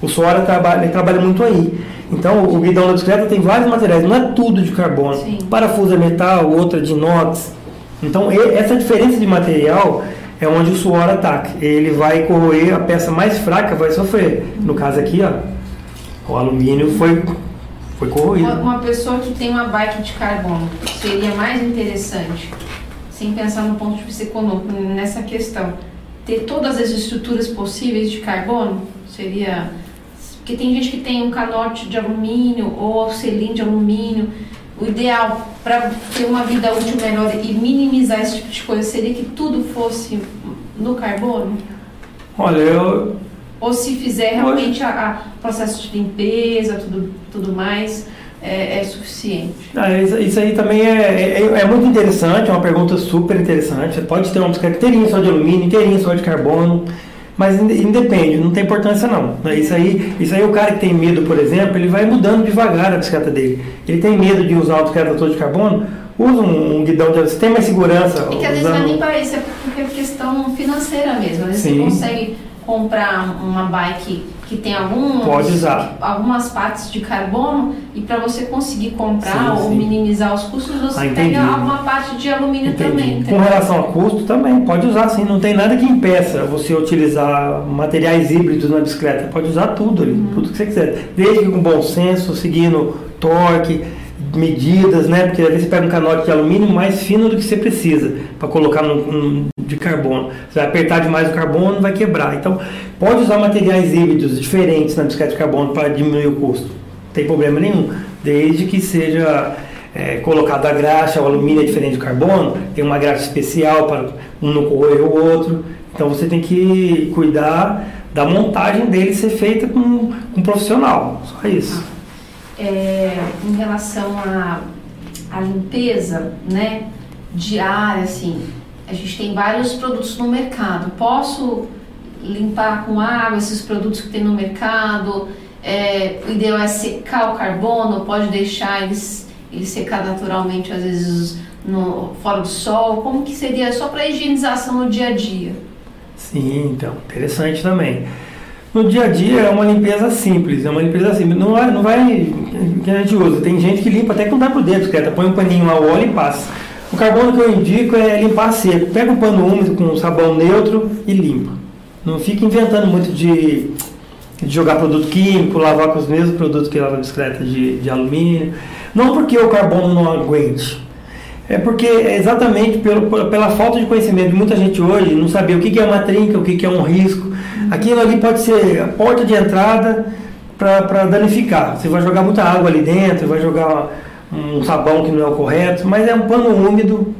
O Sora trabalha, trabalha muito aí. Então, o guidão da bicicleta tem vários materiais, não é tudo de carbono. Sim. Parafuso é metal, outra de inox. Então, essa diferença de material é onde o suor ataca. Ele vai corroer a peça mais fraca, vai sofrer. No caso aqui, ó, o alumínio foi, foi corroído. Uma, uma pessoa que tem uma bike de carbono seria mais interessante, sem pensar no ponto de vista econômico, nessa questão, ter todas as estruturas possíveis de carbono? Seria. Porque tem gente que tem um canote de alumínio ou cilindro de alumínio. O ideal para ter uma vida útil melhor e minimizar esse tipo de coisa seria que tudo fosse no carbono? Olha, eu, ou se fizer realmente a, a processo de limpeza, tudo, tudo mais, é, é suficiente? Ah, isso, isso, aí também é, é, é, muito interessante, é uma pergunta super interessante. Você pode ter uma bicicleta inteirinha só de alumínio, inteirinha só de carbono, mas independe, não tem importância não. Isso aí, isso aí o cara que tem medo, por exemplo, ele vai mudando devagar a bicicleta dele. Ele tem medo de usar uma bicicleta de carbono, usa um, um guidão de você tem mais segurança. E que às vezes não é nem para isso, é porque é questão financeira mesmo. Às vezes Sim. você consegue comprar uma bike que tem alguns, algumas partes de carbono e para você conseguir comprar sim, ou sim. minimizar os custos você ah, pega alguma parte de alumínio entendi. também. Com relação a custo também pode usar sim, não tem nada que impeça você utilizar materiais híbridos na bicicleta, pode usar tudo ali, uhum. tudo que você quiser, desde que com bom senso, seguindo torque, medidas, né? Porque às vezes você pega um canote de alumínio mais fino do que você precisa para colocar no, de carbono. Você vai apertar demais o carbono, vai quebrar. Então, pode usar materiais híbridos diferentes na bicicleta de carbono para diminuir o custo. Não tem problema nenhum, desde que seja é, colocado a graxa, o alumínio é diferente do carbono, tem uma graxa especial para um não corroer o outro. Então, você tem que cuidar da montagem dele ser feita com, com um profissional. Só isso. É, em relação à, à limpeza, né, diária, assim, a gente tem vários produtos no mercado. Posso limpar com água esses produtos que tem no mercado? É, o ideal é secar o carbono, pode deixar eles, ele secar naturalmente, às vezes no, fora do sol. Como que seria só para higienização no dia a dia? Sim, então, interessante também. No dia a dia é uma limpeza simples, é uma limpeza simples. Não vai, não vai que a gente usa. Tem gente que limpa até com dá dedo, que põe um paninho lá, óleo e passa. O carbono que eu indico é limpar seco. Pega um pano úmido com sabão neutro e limpa. Não fica inventando muito de, de jogar produto químico, lavar com os mesmos produtos que lava bicicleta de, de alumínio. Não porque o carbono não aguente. É porque é exatamente pelo, pela falta de conhecimento de muita gente hoje, não saber o que é uma trinca, o que é um risco. Aquilo ali pode ser a porta de entrada para danificar. Você vai jogar muita água ali dentro, vai jogar um sabão que não é o correto, mas é um pano úmido,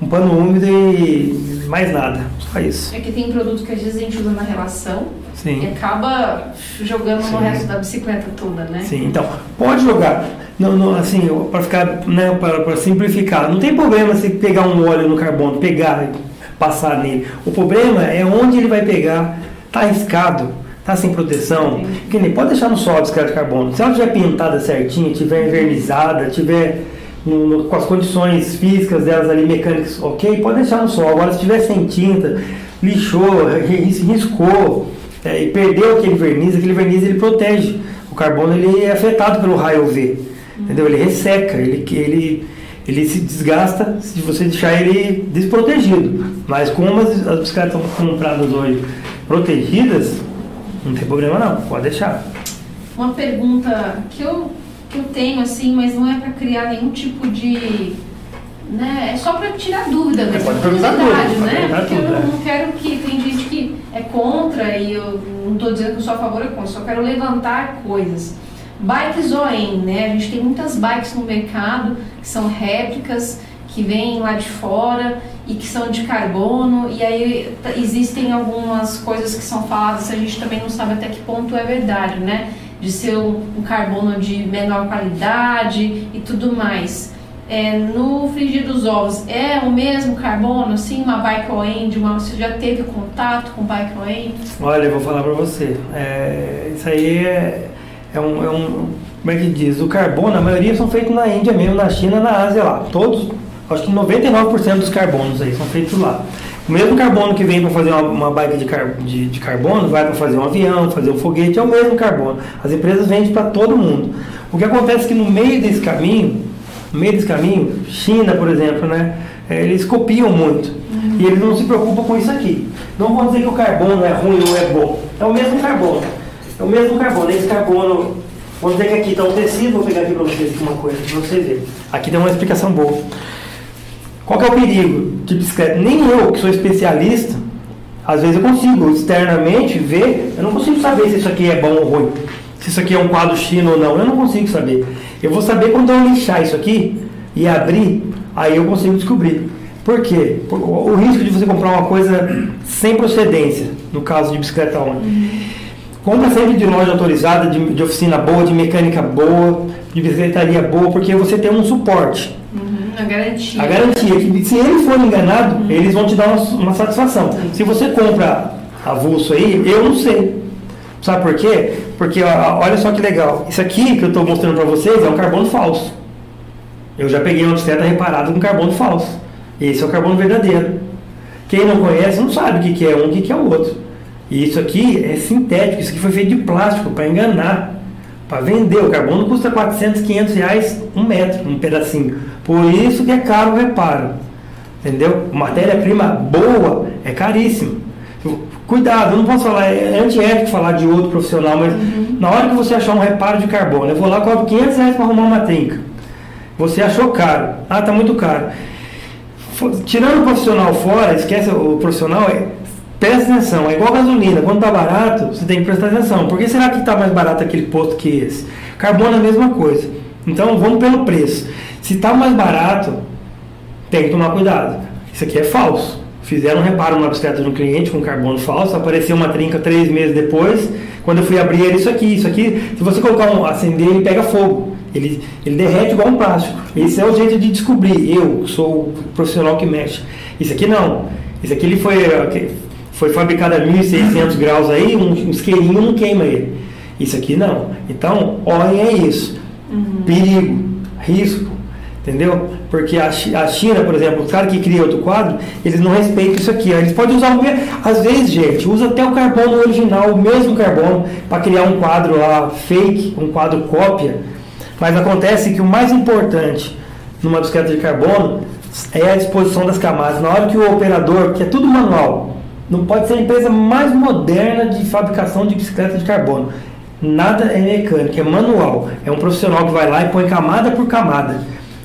um pano úmido e mais nada, só isso. É que tem produto que às vezes a gente usa na relação Sim. e acaba jogando no Sim. resto da bicicleta toda, né? Sim, então, pode jogar. Não, não, assim, para ficar, né, para simplificar, não tem problema se pegar um óleo no carbono, pegar e passar nele. O problema é onde ele vai pegar, tá arriscado, tá sem proteção, que nem pode deixar no sol a bicicleta de carbono. Se ela tiver pintada certinha, tiver envernizada, tiver no- no- com as condições físicas delas ali, mecânicas, ok, pode deixar no sol. Agora, se tiver sem tinta, lixou, ris- riscou é, e perdeu aquele verniz, aquele verniz ele protege. O carbono ele é afetado pelo raio UV, entendeu? Ele resseca, ele, ele, ele se desgasta se você deixar ele desprotegido. Mas como as, as bicicletas estão compradas hoje protegidas, não tem problema não, pode deixar. Uma pergunta que eu, que eu tenho, assim, mas não é para criar nenhum tipo de. Né? É só para tirar dúvida mesmo. pode perguntar curiosidade, tudo, pode né? Porque tudo, eu é. não quero que. Tem gente que é contra e eu não estou dizendo que eu sou a favor ou contra, só quero levantar coisas. Bikes OEM, né? A gente tem muitas bikes no mercado que são réplicas, que vêm lá de fora e que são de carbono, e aí existem algumas coisas que são faladas, a gente também não sabe até que ponto é verdade, né? De ser um, carbono de menor qualidade e tudo mais. É, no frigir dos ovos, é o mesmo carbono, assim, uma bike de uma, você já teve contato com bike OEM? Olha, eu vou falar pra você. É, isso aí é, é, um, é um. Como é que diz? O carbono, a maioria são feitos na Índia mesmo, na China, na Ásia lá. Todos, acho que 99% dos carbonos aí são feitos lá. O mesmo carbono que vem para fazer uma, uma bike de, car, de, de carbono vai para fazer um avião, fazer um foguete, é o mesmo carbono. As empresas vendem para todo mundo. O que acontece é que no meio desse caminho, no meio desse caminho, China, por exemplo, né? é, Eles copiam muito. E eles não se preocupam com isso aqui. Não vão dizer que o carbono é ruim ou é bom. É o mesmo carbono. É o mesmo carbono. Esse carbono. Vamos dizer que aqui está um tecido, vou pegar aqui para vocês uma coisa, para vocês verem. Aqui tem uma explicação boa. Qual é o perigo de bicicleta? Nem eu, que sou especialista, às vezes eu consigo externamente ver, eu não consigo saber se isso aqui é bom ou ruim, se isso aqui é um quadro chino ou não, eu não consigo saber. Eu vou saber quando eu lixar isso aqui e abrir, aí eu consigo descobrir. Por quê? O risco de você comprar uma coisa sem procedência, no caso de bicicleta Honda. Compra sempre de loja autorizada, de, de oficina boa, de mecânica boa, de bicicletaria boa, porque você tem um suporte. Uhum, a garantia. A garantia é que se ele for enganado, eles vão te dar uma, uma satisfação. Se você compra avulso aí, eu não sei. Sabe por quê? Porque ó, olha só que legal. Isso aqui que eu estou mostrando para vocês é um carbono falso. Eu já peguei uma bicicleta reparada com carbono falso. Esse é o carbono verdadeiro. Quem não conhece não sabe o que, que é um e o que, que é o outro. E isso aqui é sintético, isso aqui foi feito de plástico para enganar, para vender. O carbono custa 400, 500 reais um metro, um pedacinho. Por isso que é caro o reparo. Entendeu? Matéria-prima boa é caríssimo. Cuidado, eu não posso falar, é antiético falar de outro profissional, mas na hora que você achar um reparo de carbono, eu vou lá e cobro 500 reais para arrumar uma trinca. Você achou caro. Ah, tá muito caro. Tirando o profissional fora, esquece o profissional, é, presta atenção, é igual gasolina, quando tá barato, você tem que prestar atenção. Por que será que tá mais barato aquele posto que esse? Carbono é a mesma coisa. Então vamos pelo preço. Se tá mais barato, tem que tomar cuidado. Isso aqui é falso. Fizeram um reparo numa bicicleta de um cliente com carbono falso, apareceu uma trinca três meses depois. Quando eu fui abrir ele, isso aqui, isso aqui, se você colocar um acender, ele pega fogo. Ele, ele derrete igual um plástico. Esse é o jeito de descobrir. Eu sou o profissional que mexe. Isso aqui não. Isso aqui ele foi, foi fabricado a 1600 graus aí, um, isqueirinho não queima ele. Isso aqui não. Então, olhem é isso. Perigo, risco, entendeu? Porque a, a China, por exemplo, os caras que criam outro quadro, eles não respeitam isso aqui. Eles podem usar o mesmo. Às vezes, gente, usa até o carbono original, o mesmo carbono, para criar um quadro lá fake, um quadro cópia. Mas acontece que o mais importante numa bicicleta de carbono é a disposição das camadas. Na hora que o operador, que é tudo manual, não pode ser a empresa mais moderna de fabricação de bicicleta de carbono. Nada é mecânico, é manual. É um profissional que vai lá e põe camada por camada.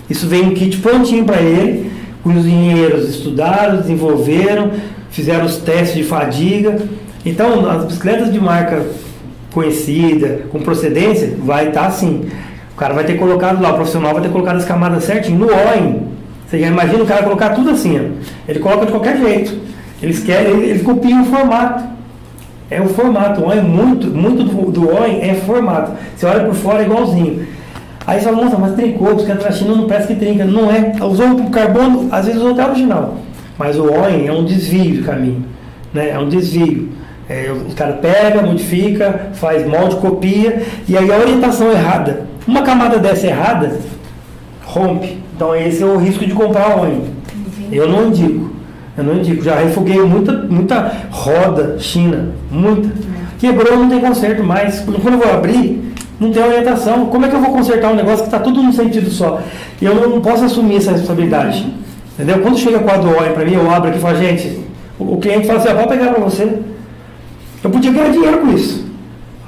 Isso vem um kit prontinho para ele, os engenheiros estudaram, desenvolveram, fizeram os testes de fadiga. Então, as bicicletas de marca conhecida, com procedência, vai estar assim. O cara vai ter colocado lá, o profissional vai ter colocado as camadas certinho. No OIM, Você já imagina o cara colocar tudo assim, ó. Ele coloca de qualquer jeito. Eles querem, eles copiam o formato. É o formato. O ON é muito, muito do, do ON é formato. Você olha por fora é igualzinho. Aí você fala, nossa, mas trincou, caras da China não parece que trinca. Não é. Usou o carbono, às vezes usou até original. Mas o ON é um desvio de caminho. Né? É um desvio. É, o cara pega, modifica, faz molde, copia, e aí a orientação errada. Uma camada dessa errada, rompe. Então esse é o risco de comprar ON. Eu não indico. Eu não indico. Já refuguei muita, muita roda China. Muita. Quebrou, não tem conserto mais. Quando eu vou abrir, não tem orientação. Como é que eu vou consertar um negócio que está tudo num sentido só? E eu não posso assumir essa responsabilidade. Entendeu? Quando chega quadro OI para mim, eu abro aqui e falo, gente, o, cliente fala assim, ah, pode pegar para você. Eu podia ganhar dinheiro com isso.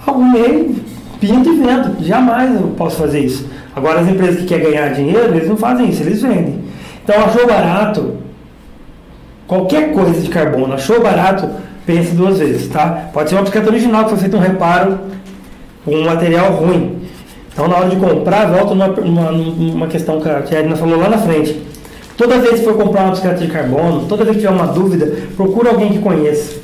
Arrumei, pinto e vendo. Jamais eu posso fazer isso. Agora, as empresas que querem ganhar dinheiro, eles não fazem isso, eles vendem. Então, achou barato, qualquer coisa de carbono, achou barato, pense duas vezes, tá? Pode ser uma bicicleta original que você feito um reparo com um material ruim. Então, na hora de comprar, volta numa, numa, numa questão que a Edna falou lá na frente. Toda vez que for comprar uma bicicleta de carbono, toda vez que tiver uma dúvida, procura alguém que conheça.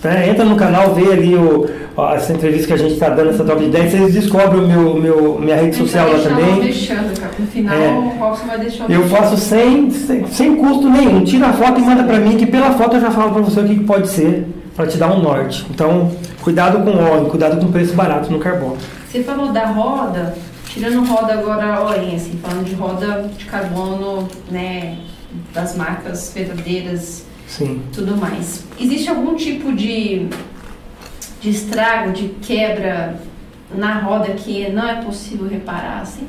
Tá? Entra no canal, vê ali o, ó, essa entrevista que a gente está dando, essa top de 10, vocês descobrem o meu, meu, minha rede social lá também. Deixando, cara. No final, é, o vai deixar Eu faço sem, sem, sem custo nenhum. Tira a foto e manda para mim, que pela foto eu já falo para você o que, que pode ser, para te dar um norte. Então, cuidado com óleo, cuidado com preço barato no carbono. Você falou da roda, tirando roda agora, olhem, assim, falando de roda de carbono, né, das marcas verdadeiras Sim. tudo mais. Existe algum tipo de, de estrago, de quebra na roda que não é possível reparar, assim?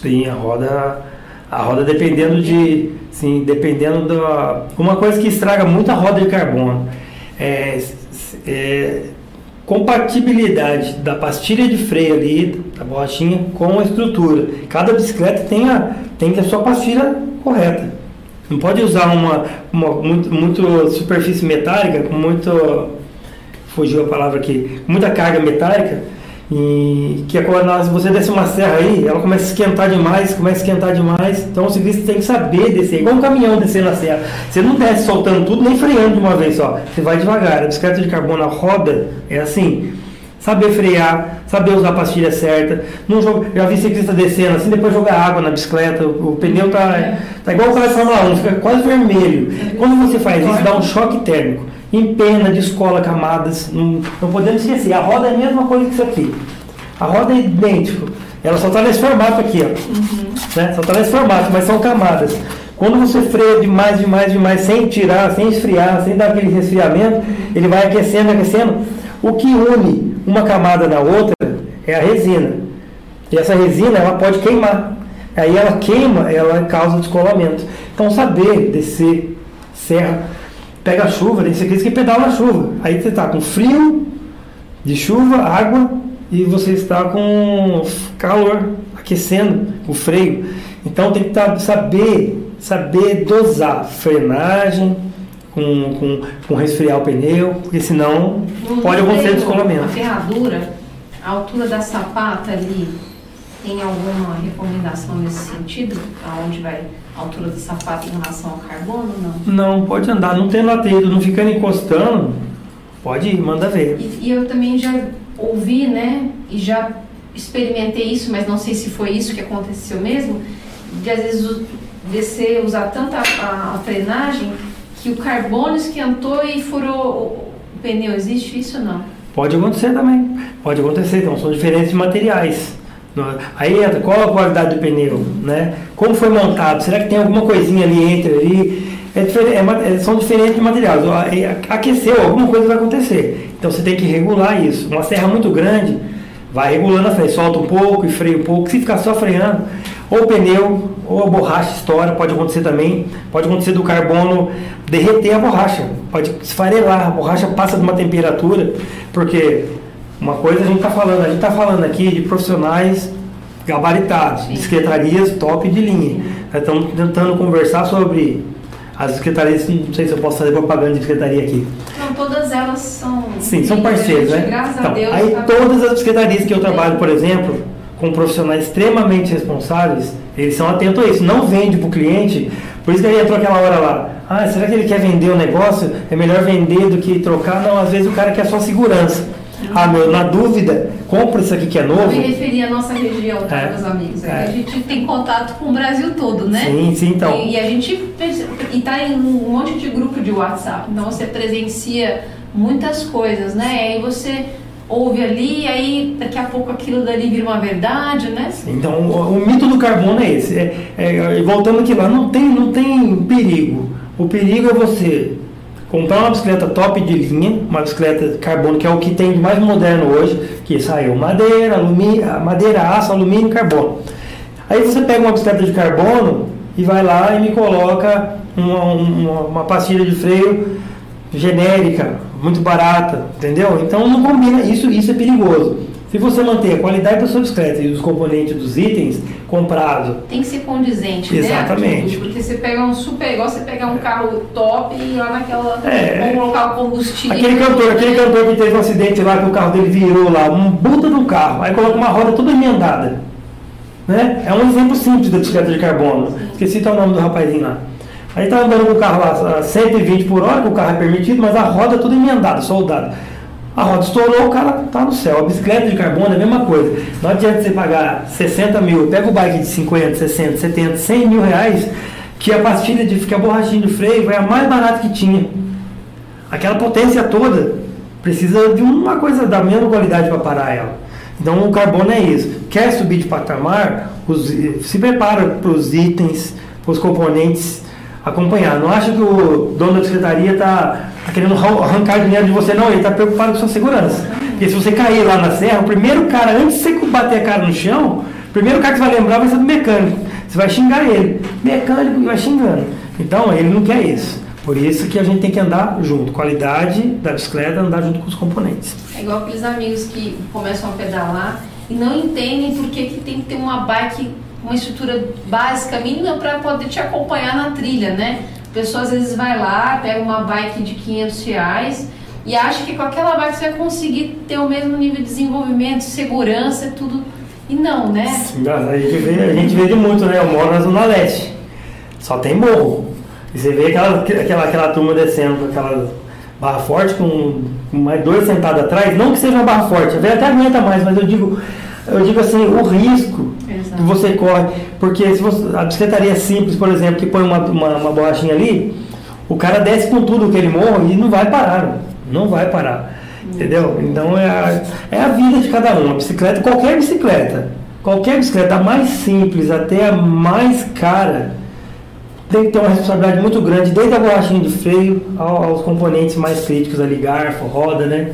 Sim, a roda, a roda dependendo de, sim, dependendo da, uma coisa que estraga muito a roda de carbono é, é compatibilidade da pastilha de freio ali, da borrachinha, com a estrutura. Cada bicicleta tem a, tem a sua pastilha correta. Não pode usar uma, uma muito, muito superfície metálica, com muito. Fugiu a palavra aqui. Muita carga metálica. E que é quando você desce uma serra aí, ela começa a esquentar demais, começa a esquentar demais. Então o ciclista tem que saber descer, igual um caminhão descendo a serra. Você não desce soltando tudo nem freando de uma vez só. Você vai devagar. A bicicleta de carbono, a roda, é assim saber frear, saber usar a pastilha certa. Não joga, já vi ciclista descendo assim, depois jogar água na bicicleta, o, o pneu tá, é. tá igual o cara de Fórmula 1, fica quase vermelho. Quando você faz isso, dá um choque térmico. Empena, descola camadas. Não, não podemos esquecer, a roda é a mesma coisa que isso aqui. A roda é idêntica. Ela só está nesse formato aqui, ó. Uhum. Né? Só está nesse formato, mas são camadas. Quando você freia demais, demais, demais, sem tirar, sem esfriar, sem dar aquele resfriamento, ele vai aquecendo, aquecendo. O que une uma camada na outra é a resina. E essa resina ela pode queimar. Aí ela queima, ela causa descolamento. Então saber descer serra, pega a chuva, tem ciclista que pedala na chuva. Aí você está com frio de chuva, água e você está com calor aquecendo o freio. Então tem que tá, saber, saber dosar frenagem, com, com, com resfriar o pneu, porque senão no pode acontecer descolamento. A ferradura, a altura da sapata ali, tem alguma recomendação nesse sentido? Aonde vai a altura da sapata em relação ao carbono? Não, não pode andar, não tendo ateiro, não ficando encostando, pode ir, manda ver. E, e eu também já ouvi, né, e já experimentei isso, mas não sei se foi isso que aconteceu mesmo, de às vezes descer, usar tanta a, a frenagem que o carbono esquentou e furou o pneu. Existe isso ou não? Pode acontecer também. Pode acontecer. Então, são diferentes materiais. Aí entra qual a qualidade do pneu, né? Como foi montado? Será que tem alguma coisinha ali entre ali? É diferente, é, é são diferentes materiais. Aqueceu, alguma coisa vai acontecer. Então você tem que regular isso. Uma serra muito grande, vai regulando a freio, solta um pouco e freia um pouco. Se ficar só freando, ou o pneu, ou a borracha estoura, pode acontecer também. Pode acontecer do carbono derreter a borracha, pode esfarelar, a borracha passa de uma temperatura, porque uma coisa a gente está falando, a gente está falando aqui de profissionais gabaritados, Sim. secretarias top de linha. Estamos tentando conversar sobre as secretarias, não sei se eu posso fazer propaganda de secretaria aqui. Não, todas elas são. Sim, são parceiros, né? Graças então, a Deus. Aí tá todas as secretarias que eu trabalho, por exemplo, com profissionais extremamente responsáveis, eles são atentos a isso. Não vende para o cliente Por isso que ele entrou aquela hora lá. Ah, será que ele quer vender o negócio? É melhor vender do que trocar? Não, às vezes o cara quer só segurança. Ah, meu, na dúvida, compra isso aqui que é novo. Eu me referi à nossa região, tá, é, meus amigos? É, é. A gente tem contato com o Brasil todo, né? Sim, sim, então. E, e a gente e tá em um monte de grupo de WhatsApp. Então você presencia muitas coisas, né? E aí você ouve ali, e aí daqui a pouco aquilo dali vira uma verdade, né? Então o, o mito do carbono é esse. É, é, voltando aqui lá, não tem, não tem perigo. O perigo é você comprar uma bicicleta top de linha, uma bicicleta de carbono, que é o que tem de mais moderno hoje, que saiu madeira, alumínio, madeira, aço, alumínio carbono. Aí você pega uma bicicleta de carbono e vai lá e me coloca uma, uma, uma pastilha de freio genérica, muito barata, entendeu? Então não combina, isso, isso é perigoso. Se você manter a qualidade da sua bicicleta e os componentes dos itens comprados. Tem que ser condizente, Exatamente. Né? Porque você pega um super, igual você pegar um carro top e lá naquela. É, vamos colocar o combustível. Aquele cantor, aquele cantor que teve um acidente lá, que o carro dele virou lá, um puta do carro, aí coloca uma roda toda emendada. Né? É um exemplo simples da bicicleta de carbono. Esqueci o nome do rapazinho lá. Aí tá andando com o carro lá a 120 por hora, que o carro é permitido, mas a roda é toda emendada, soldada. A roda estourou, o cara tá no céu. A bicicleta de carbono é a mesma coisa. Não adianta você pagar 60 mil, pega o bike de 50, 60, 70, 100 mil reais, que a pastilha de que a borrachinha de freio vai a mais barata que tinha. Aquela potência toda precisa de uma coisa da mesma qualidade para parar ela. Então o carbono é isso. Quer subir de patamar, os, se prepara para os itens, para os componentes acompanhar. Não acha que o dono da secretaria está tá querendo arrancar dinheiro de você, não. Ele está preocupado com sua segurança. Porque se você cair lá na serra, o primeiro cara, antes de você bater a cara no chão, o primeiro cara que você vai lembrar vai ser do mecânico. Você vai xingar ele. Mecânico vai xingando. Então, ele não quer isso. Por isso que a gente tem que andar junto. Qualidade da bicicleta, andar junto com os componentes. É igual aqueles amigos que começam a pedalar e não entendem por que, que tem que ter uma bike uma estrutura básica mínima para poder te acompanhar na trilha, né? A pessoa às vezes vai lá, pega uma bike de 500 reais e acha que com aquela bike você vai conseguir ter o mesmo nível de desenvolvimento, segurança, tudo. E não, né? Sim, a, gente vê, a gente vê de muito, né? Eu moro na Zona Leste, só tem morro. E você vê aquela, aquela, aquela turma descendo com aquela barra forte com, mais dois sentados atrás, não que seja uma barra forte, até aguenta mais, mas eu digo, eu digo assim, o risco Exato. Você corre. Porque se você, a bicicletaria simples, por exemplo, que põe uma, uma, uma borrachinha ali, o cara desce com tudo que ele morre e não vai parar. Não, vai parar. Entendeu? Então é a, é a vida de cada um. A bicicleta, qualquer bicicleta, qualquer bicicleta, a mais simples até a mais cara, tem que ter uma responsabilidade muito grande, desde a borrachinha de freio aos componentes mais críticos ali, garfo, roda, né?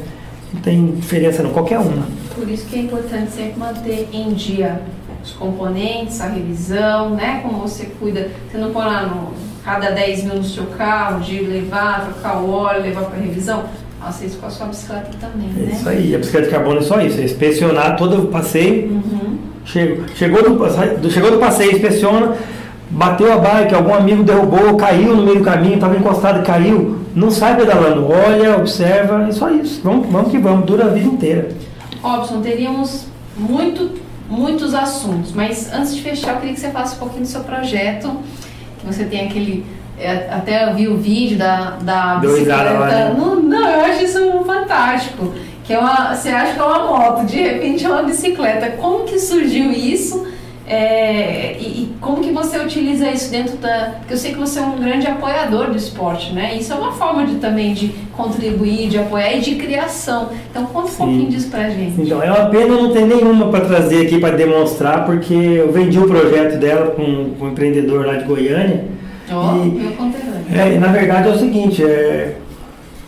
Não tem diferença não, qualquer uma. Por isso que é importante sempre manter em dia os componentes, a revisão, né? Como você cuida, você não põe lá no, cada 10 mil no seu carro, de levar, trocar o óleo, levar para revisão. Faça isso com a sua bicicleta também, é né? Isso aí, a bicicleta de carbono é só isso, é inspecionar todo o passeio, uhum. chegou, chegou, do, chegou do passeio, inspeciona, bateu a bike, algum amigo derrubou, caiu no meio do caminho, estava encostado e caiu, não sai pedalando, olha, observa, é só isso. Vamos, vamos que vamos, dura a vida inteira. Robson, teríamos muito, muitos assuntos, mas antes de fechar, eu queria que você falasse um pouquinho do seu projeto, que você tem aquele é, até eu vi o vídeo da, da bicicleta. Lá, né? não, não, eu acho isso fantástico. Que é uma, você acha que é uma moto, de repente é uma bicicleta. Como que surgiu isso? É, e, e, como que você utiliza isso dentro da. Porque eu sei que você é um grande apoiador do esporte, né? Isso é uma forma de também de contribuir, de apoiar e de criação. Então conta Sim. um pouquinho disso pra gente. Então, é uma pena não ter nenhuma para trazer aqui para demonstrar, porque eu vendi o projeto dela com, com um empreendedor lá de Goiânia. Ó, oh, meu conterrâneo. É, na verdade é o seguinte, é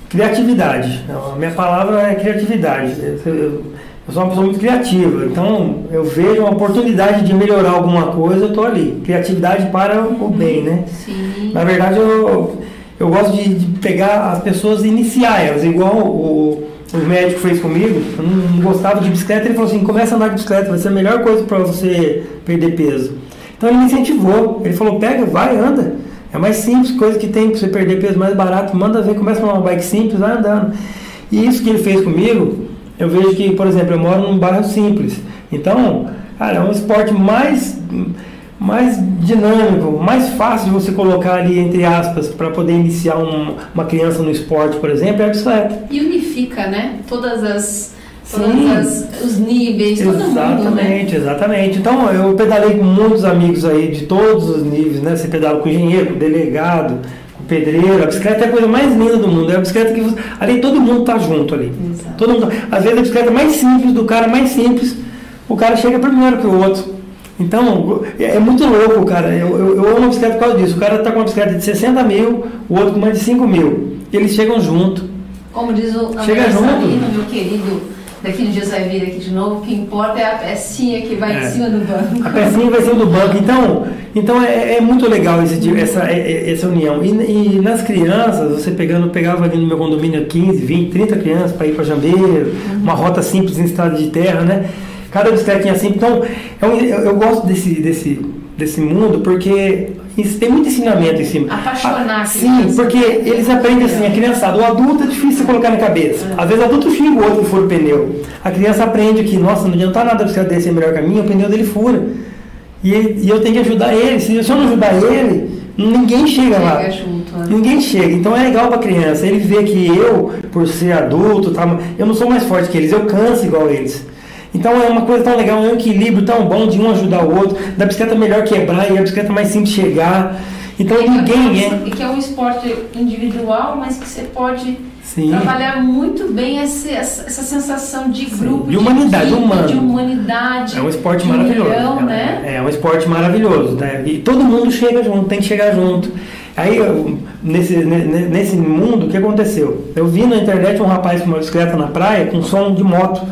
criatividade. A minha palavra é criatividade. Eu, eu sou uma pessoa muito criativa, então eu vejo uma oportunidade de melhorar alguma coisa, eu estou ali. Criatividade para o bem, né? Sim. Na verdade, eu, eu gosto de, de pegar as pessoas e iniciar elas, igual o, o médico fez comigo. Eu não, gostava de bicicleta, ele falou assim: começa a andar de bicicleta, vai ser a melhor coisa para você perder peso. Então ele me incentivou, ele falou: pega, vai, anda. É mais simples, coisa que tem para você perder peso mais barato, manda ver, começa uma bike simples, vai andando. E isso que ele fez comigo eu vejo que, por exemplo, eu moro num bairro simples. Então, cara, é um esporte mais mais dinâmico, mais fácil de você colocar ali, entre aspas, para poder iniciar um, uma criança no esporte, por exemplo, é a bicicleta. E unifica, né? Todas as. Todos os níveis, todo exatamente, mundo, né? Exatamente, Então, eu pedalei com muitos amigos aí de todos os níveis, né? Você pedala com engenheiro, com delegado, pedreiro. A bicicleta é a coisa mais linda do mundo. É a bicicleta que você... ali todo mundo tá junto ali. Exato. Todo mundo, às vezes a bicicleta mais simples do cara mais simples, o cara chega primeiro que o outro. Então, é muito louco, cara. Eu, eu, eu amo a bicicleta por causa disso. O cara tá com uma bicicleta de 60 mil, o outro com mais de 5 mil. Eles chegam junto. Como diz o Chega junto. Meu querido, daqui no Dias vai vir aqui de novo, o que importa é a pecinha que vai É. em cima do banco. A pecinha vai ser do banco. Então, então é, é muito legal esse, tipo- essa, é- é- essa união. E, e nas crianças, você pegando, pegava ali no meu condomínio 15, 20, 30 crianças para ir para Jambeiro, uma rota simples em estrada de terra, né? Cada bicicletinha simples. Então, é eu, eu gosto desse, desse, desse mundo porque tem muito ensinamento em cima. Apaixonar Ah, Sim, porque eles aprendem assim, a criançada. O adulto é difícil colocar na cabeça. Às vezes o adulto xinga o outro e fura o pneu. A criança aprende que, nossa, não adianta nada a bicicleta dele ser melhor minha, o pneu dele fura. E, e eu tenho que ajudar ele. Se eu não ajudar ele, ninguém chega lá. Junto, né? Ninguém chega. Então é legal pra criança. Ele vê que eu, por ser adulto, tá, eu não sou mais forte que eles, eu canso igual eles. Então é uma coisa tão legal, é um equilíbrio tão bom de um ajudar o outro, da bicicleta melhor quebrar e a bicicleta mais simples chegar. Então E ninguém é. E que é um esporte individual, mas que você pode Sim. trabalhar muito bem essa, essa sensação de grupo, de humanidade, equipe, humano. de humanidade. É um esporte de maravilhoso. união, é, né? é um esporte maravilhoso. Né? E todo mundo chega junto, tem que chegar junto. Aí, eu- nesse, ne- nesse mundo, o que aconteceu? Eu vi na internet um rapaz com uma bicicleta na praia com som de moto.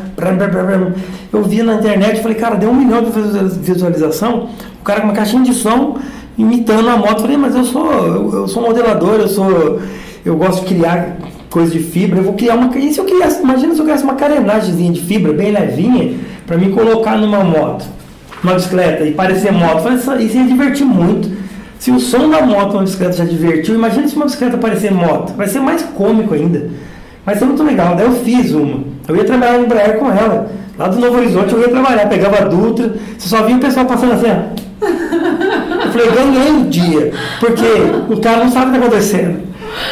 Eu vi na internet e falei, cara, deu um milhão de visualiza- visualização. O cara com uma caixinha de som imitando a moto. Falei, mas eu sou, eu, eu sou modelador, eu sou. Eu gosto de criar coisas de fibra. Eu vou criar uma. E se eu criasse, imagina se eu criasse uma carenagemzinha de fibra bem levinha para me colocar numa moto, numa bicicleta e parecer moto. Falei, isso, isso ia divertir muito. Se o som da moto uma bicicleta já divertiu, imagina se uma bicicleta parecer moto. Vai ser mais cômico ainda. Vai ser muito legal. Daí eu fiz uma. Eu ia trabalhar no Embraer com ela. Lá do Novo Horizonte eu ia trabalhar, pegava a Dutra. Você só via o pessoal passando assim, ó. Eu falei, ganhei o dia. Porque o cara não sabe o que está acontecendo.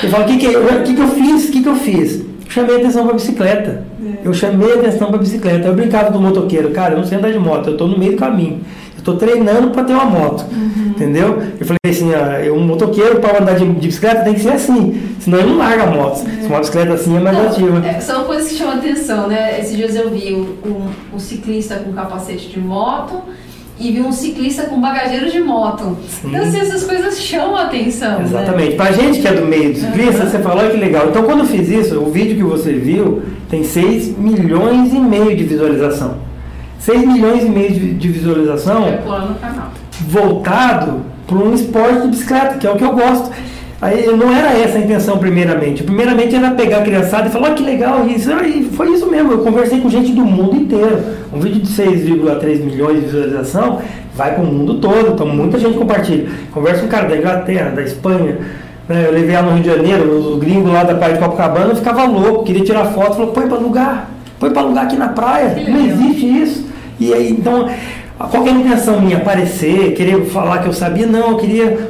Ele fala, o que, que, eu- o que, que eu fiz? O que, que eu fiz? Chamei atenção para a bicicleta. Eu chamei atenção para a bicicleta. Eu brincava do motoqueiro, cara, eu não sei andar de moto, eu estou no meio do caminho. Estou treinando para ter uma moto. Entendeu? Eu falei assim, ó, eu- um motoqueiro para andar de, de bicicleta tem que ser assim. Senão ele não larga a moto. Se uma bicicleta assim é mais Não, ativa. é, são coisas que chamam atenção, né? Esses dias eu vi um, um- ciclista com capacete de moto e vi um ciclista com bagageiro de moto. Sim. Então, assim, essas coisas chamam a atenção. Né? Exatamente. Pra gente que é do meio do ciclista, você falou "Olha que legal. Então quando eu fiz isso, o vídeo que você viu tem 6 milhões e meio de visualização. 6 milhões e meio de, de visualização lá no canal. voltado para um esporte de bicicleta, que é o que eu gosto. Aí não era essa a intenção primeiramente. Primeiramente era pegar a criançada e falar, olha que legal isso. Aí foi isso mesmo, eu conversei com gente do mundo inteiro. Um vídeo de 6,3 milhões de visualização vai para o mundo todo, então muita gente compartilha. Conversa com um cara da Inglaterra, da Espanha. né? Eu levei ela no Rio de Janeiro, os gringos lá da praia de Copacabana, eu ficava louco, queria tirar foto, falou, põe para alugar, põe para alugar aqui na praia, não existe isso. E aí, então, qual que é a intenção minha? Aparecer, querer falar que eu sabia? Não, eu queria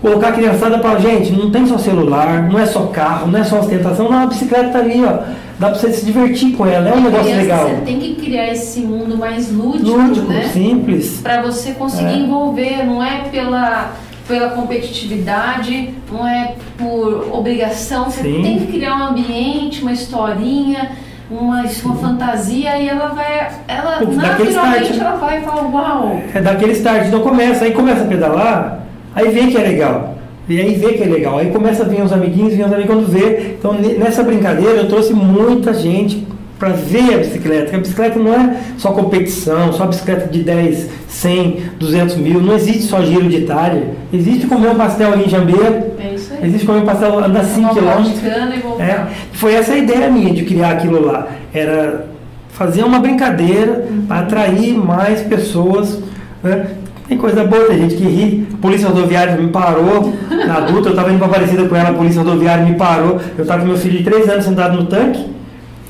colocar a criançada para gente, não tem só celular, não é só carro, não é só ostentação, não, a bicicleta tá ali, ó. Dá para você se divertir com ela, é um negócio Criança, legal. Você tem que criar esse mundo mais lúdico, Lúdico, né? simples. Para você conseguir É. envolver, não é pela pela competitividade, não é por obrigação, você Sim. tem que criar um ambiente, uma historinha, uma, uma fantasia e ela vai, ela Pô, naturalmente start, ela vai falar, uau, É daquele start, então começa, aí começa a pedalar, aí vê que é legal. E aí vê que é legal, aí começa a vir os amiguinhos, vem os amigos quando vê. Então ne- nessa brincadeira eu trouxe muita gente para ver a bicicleta. Porque a bicicleta não é só competição, só bicicleta de 10, 100, 200 mil. Não existe só giro de Itália. Existe comer um pastel ali em Jambeiro. é comer um pastel andar 5 Uma quilômetros. É, foi essa a ideia minha de criar aquilo lá. Era fazer uma brincadeira para atrair mais pessoas. né? Tem coisa boa, tem gente que ri. A polícia rodoviária me parou na adulta, eu estava indo para Aparecida com ela, a polícia rodoviária me parou. Eu estava com meu filho de 3 anos sentado no tanque.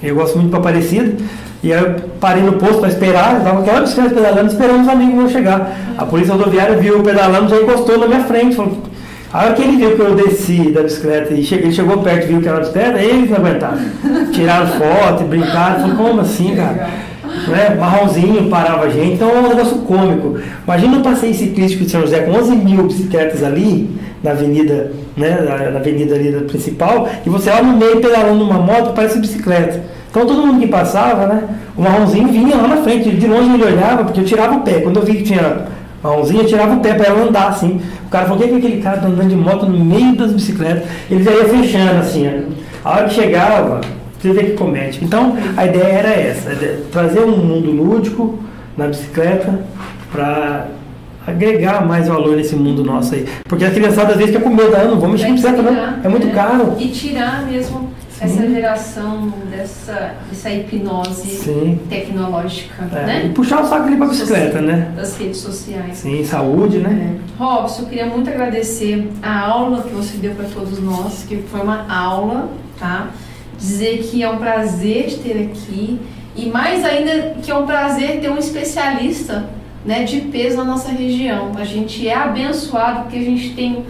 Eu gosto muito para Aparecida. E aí eu parei no posto para esperar, estava aquela bicicleta pedalando, esperando os amigos meus chegar. A polícia rodoviária viu eu pedalando, já encostou na minha frente. Falou, a hora que ele viu que eu desci da bicicleta e ele chegou perto e viu que era bicicleta, eles não aguentaram. Tiraram foto, brincaram, falou, como assim, cara? Né? Marronzinho parava a gente, então é um negócio cômico. Imagina um passeio ciclístico de São José com 11 mil bicicletas ali, na avenida, né, na avenida ali principal, e você lá no meio pedalando uma moto, parece bicicleta. Então todo mundo que passava, né? O marronzinho vinha lá na frente, de longe ele olhava, porque eu tirava o pé. Quando eu vi que tinha eu tirava o pé para ela andar assim. O cara falou, o que é aquele cara tá andando de moto no meio das bicicletas? Ele já ia fechando assim, né? A hora que chegava, você vê que comete. Então a ideia era essa, trazer um mundo lúdico na bicicleta para agregar mais valor nesse mundo nosso aí. Porque a criançada às vezes quer com medo, ah, não vamos mexer com bicicleta, não. É muito né? caro. E tirar mesmo essa geração dessa, dessa hipnose Sim. tecnológica, é, né? E puxar o saco ali para bicicleta, né? Das redes sociais. Sim, saúde, né? É. Robson, eu queria muito agradecer a aula que você deu para todos nós, que foi uma aula, tá? Dizer que é um prazer te ter aqui e mais ainda que é um prazer ter um especialista né, de peso na nossa região. A gente é abençoado porque a gente tem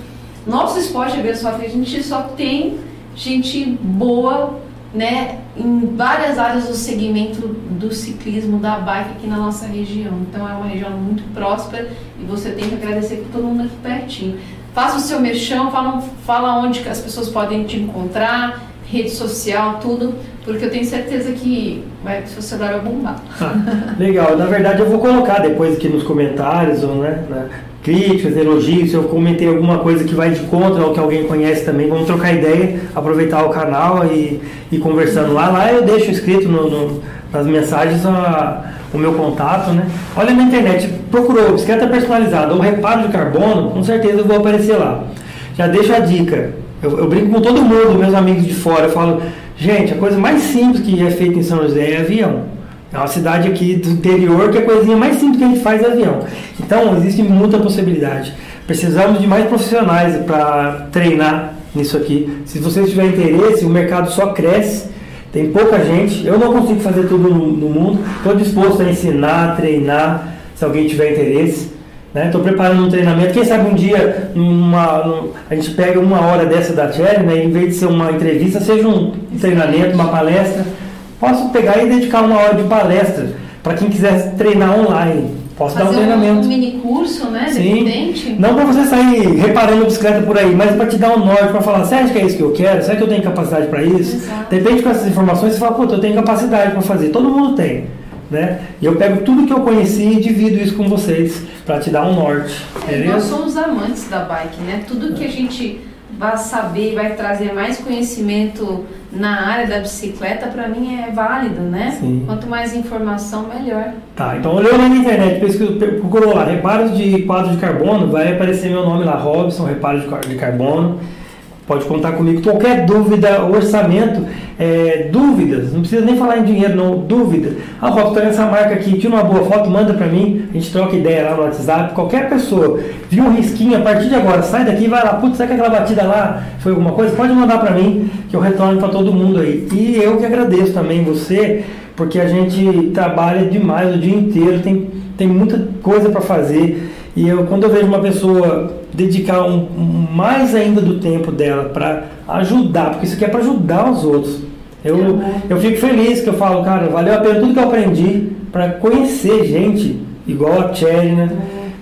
nosso esporte é abençoado porque a gente só tem gente boa, né, em várias áreas do segmento do ciclismo, da bike aqui na nossa região. Então é uma região muito próspera e você tem que agradecer por todo mundo aqui pertinho. Faça o seu merchan, fala, fala onde as pessoas podem te encontrar, rede social, tudo, porque eu tenho certeza que vai, seu celular vai bombar. Legal, na verdade eu vou colocar depois aqui nos comentários, ou, né, né críticas, elogios, se eu comentei alguma coisa que vai de contra ao que alguém conhece também, vamos trocar ideia, aproveitar o canal e, e conversando lá. Lá eu deixo escrito no, no, nas mensagens a, o meu contato, né? Olha na internet, procurou bicicleta personalizada ou reparo de carbono, com certeza eu vou aparecer lá. Já deixo a dica. Eu, eu brinco com todo mundo, meus amigos de fora, eu falo, gente, a coisa mais simples que é feita em São José é avião. É uma cidade aqui do interior que a coisinha mais simples que a gente faz é avião. Então, existe muita possibilidade. Precisamos de mais profissionais para treinar nisso aqui. Se vocês tiverem interesse, o mercado só cresce. Tem pouca gente. Eu não consigo fazer tudo no, no mundo. Estou disposto a ensinar, treinar, se alguém tiver interesse. Estou né? preparando um treinamento. Quem sabe um dia numa, a gente pega uma hora dessa da Cherry, né? em vez de ser uma entrevista, seja um treinamento, uma palestra Posso pegar e dedicar uma hora de palestra para quem quiser treinar online. Posso Fazer dar um treinamento. um mini curso, né? Sim. Não para você sair reparando bicicleta por aí, mas para te dar um norte, para falar, acha que é isso que eu quero? Será que eu tenho capacidade para isso? Exato. Depende com essas informações, você fala, pô, eu tenho capacidade para fazer. Todo mundo tem. Né? E eu pego tudo que eu conheci e divido isso com vocês para te dar um norte. É, nós somos amantes da bike, né? Tudo que a gente vai saber, vai trazer mais conhecimento na área da bicicleta, para mim é válido, né? Sim. Quanto mais informação, melhor. Tá, então olhou na internet, procurou lá, reparos de quadro de carbono, vai aparecer meu nome lá, Robson, reparos de carbono. Pode contar comigo. Qualquer dúvida, orçamento, é, dúvidas, não precisa nem falar em dinheiro, não, dúvida. Ah, Rob, tem essa marca aqui, tira uma boa foto, manda para mim, a gente troca ideia lá no WhatsApp. Qualquer pessoa, viu um risquinho, a partir de agora, sai daqui vai lá, putz, será que aquela batida lá foi alguma coisa? Pode mandar para mim, que eu retorno para todo mundo aí. E eu que agradeço também você, porque a gente trabalha demais o dia inteiro, tem, tem muita coisa para fazer. E eu, quando eu vejo uma pessoa dedicar um, um mais ainda do tempo dela para ajudar, porque isso aqui é para ajudar os outros. Eu, eu fico feliz que eu falo, cara, valeu a pena tudo que eu aprendi para conhecer gente igual a Cherry, né?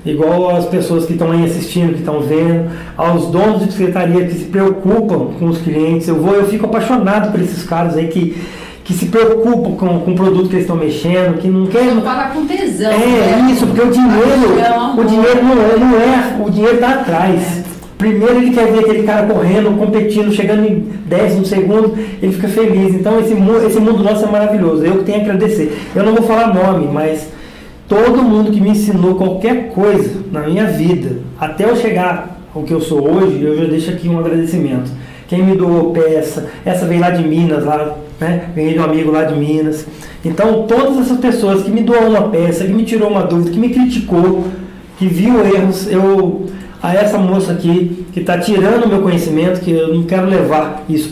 Igual as pessoas que estão aí assistindo, que estão vendo, aos donos de secretaria que se preocupam com os clientes. Eu vou, eu fico apaixonado por esses caras aí que que se preocupam com, com o produto que eles estão mexendo, que não querem. Não paga com tesão. É né? isso, porque o dinheiro, é o dinheiro não é, não é, o dinheiro está atrás. Primeiro ele quer ver aquele cara correndo, competindo, chegando em décimo segundo, ele fica feliz. Então esse, esse mundo nosso é maravilhoso. Eu que tenho que agradecer. Eu não vou falar nome, mas todo mundo que me ensinou qualquer coisa na minha vida, até eu chegar ao que eu sou hoje, eu já deixo aqui um agradecimento. Quem me doou peça, essa veio lá de Minas, lá né? Ganhei de um amigo lá de Minas. Então, todas essas pessoas que me doou uma peça, que me tirou uma dúvida, que me criticou, que viu erros, eu a essa moça aqui que está tirando o meu conhecimento, que eu não quero levar isso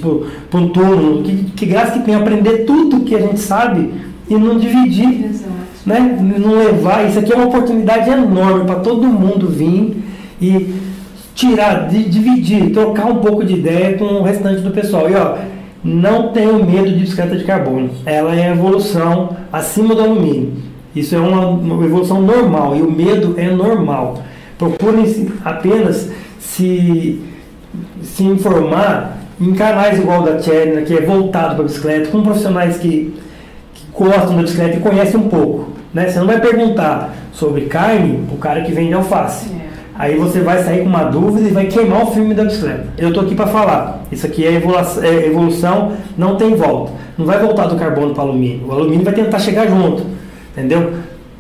para um túmulo, que, que graça que tem aprender tudo que a gente sabe e não dividir, Exato. né? Não levar. Isso aqui é uma oportunidade enorme para todo mundo vir e tirar, di- dividir, trocar um pouco de ideia com o restante do pessoal. E ó, não tenho medo de bicicleta de carbono. Ela é a evolução acima do alumínio. Isso é uma, uma evolução normal e o medo é normal. Procurem apenas se, se informar em canais igual da Tcherna, que é voltado para bicicleta, com profissionais que, que gostam da bicicleta e conhecem um pouco. Né? Você não vai perguntar sobre carne o cara que vende alface. É. Aí você vai sair com uma dúvida e vai queimar o filme da bicicleta. Eu estou aqui para falar. Isso aqui é evolução, é evolução, não tem volta. Não vai voltar do carbono para alumínio. O alumínio vai tentar chegar junto. Entendeu?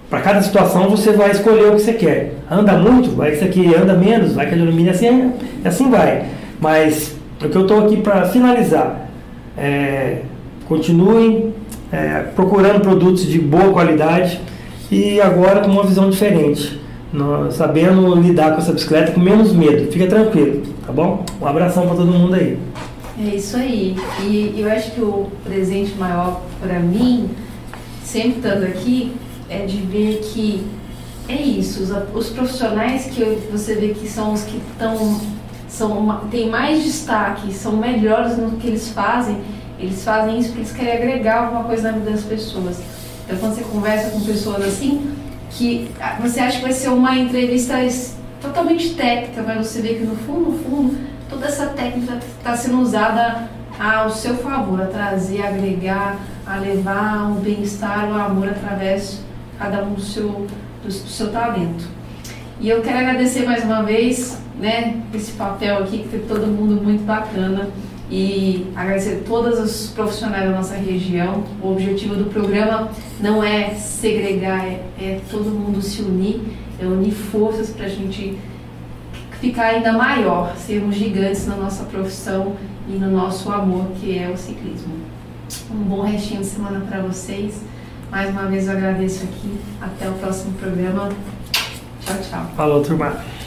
Para cada situação você vai escolher o que você quer. Anda muito, vai que isso aqui anda menos, vai que alumínio assim, assim vai. Mas o que eu estou aqui para finalizar é, continuem é, procurando produtos de boa qualidade e agora com uma visão diferente, sabendo lidar com essa bicicleta com menos medo. Fica tranquilo, tá bom? Um abração para todo mundo aí. É isso aí. E eu acho que o presente maior para mim, sempre estando aqui, é de ver que é isso. Os, os profissionais que eu- você vê que são os que estão são têm mais destaque, são melhores no que eles fazem. Eles fazem isso porque eles querem agregar alguma coisa na vida das pessoas. Então, quando você conversa com pessoas assim, que ah, você acha que vai ser uma entrevista totalmente técnica, mas você vê que no fundo, no fundo, toda essa técnica está sendo usada ao seu favor, a trazer, a agregar, a levar o bem-estar, o amor através cada um do seu, do, seu talento. E eu quero agradecer mais uma vez, né, esse papel aqui, que foi todo mundo muito bacana. E agradecer todos os profissionais da nossa região. O objetivo do programa não é segregar, é, é todo mundo se unir, é unir forças para a gente ficar ainda maior, sermos gigantes na nossa profissão e no nosso amor, que é o ciclismo. Um bom restinho de semana para vocês. Mais uma vez eu agradeço aqui. Até o próximo programa. Tchau, tchau. Falou, turma.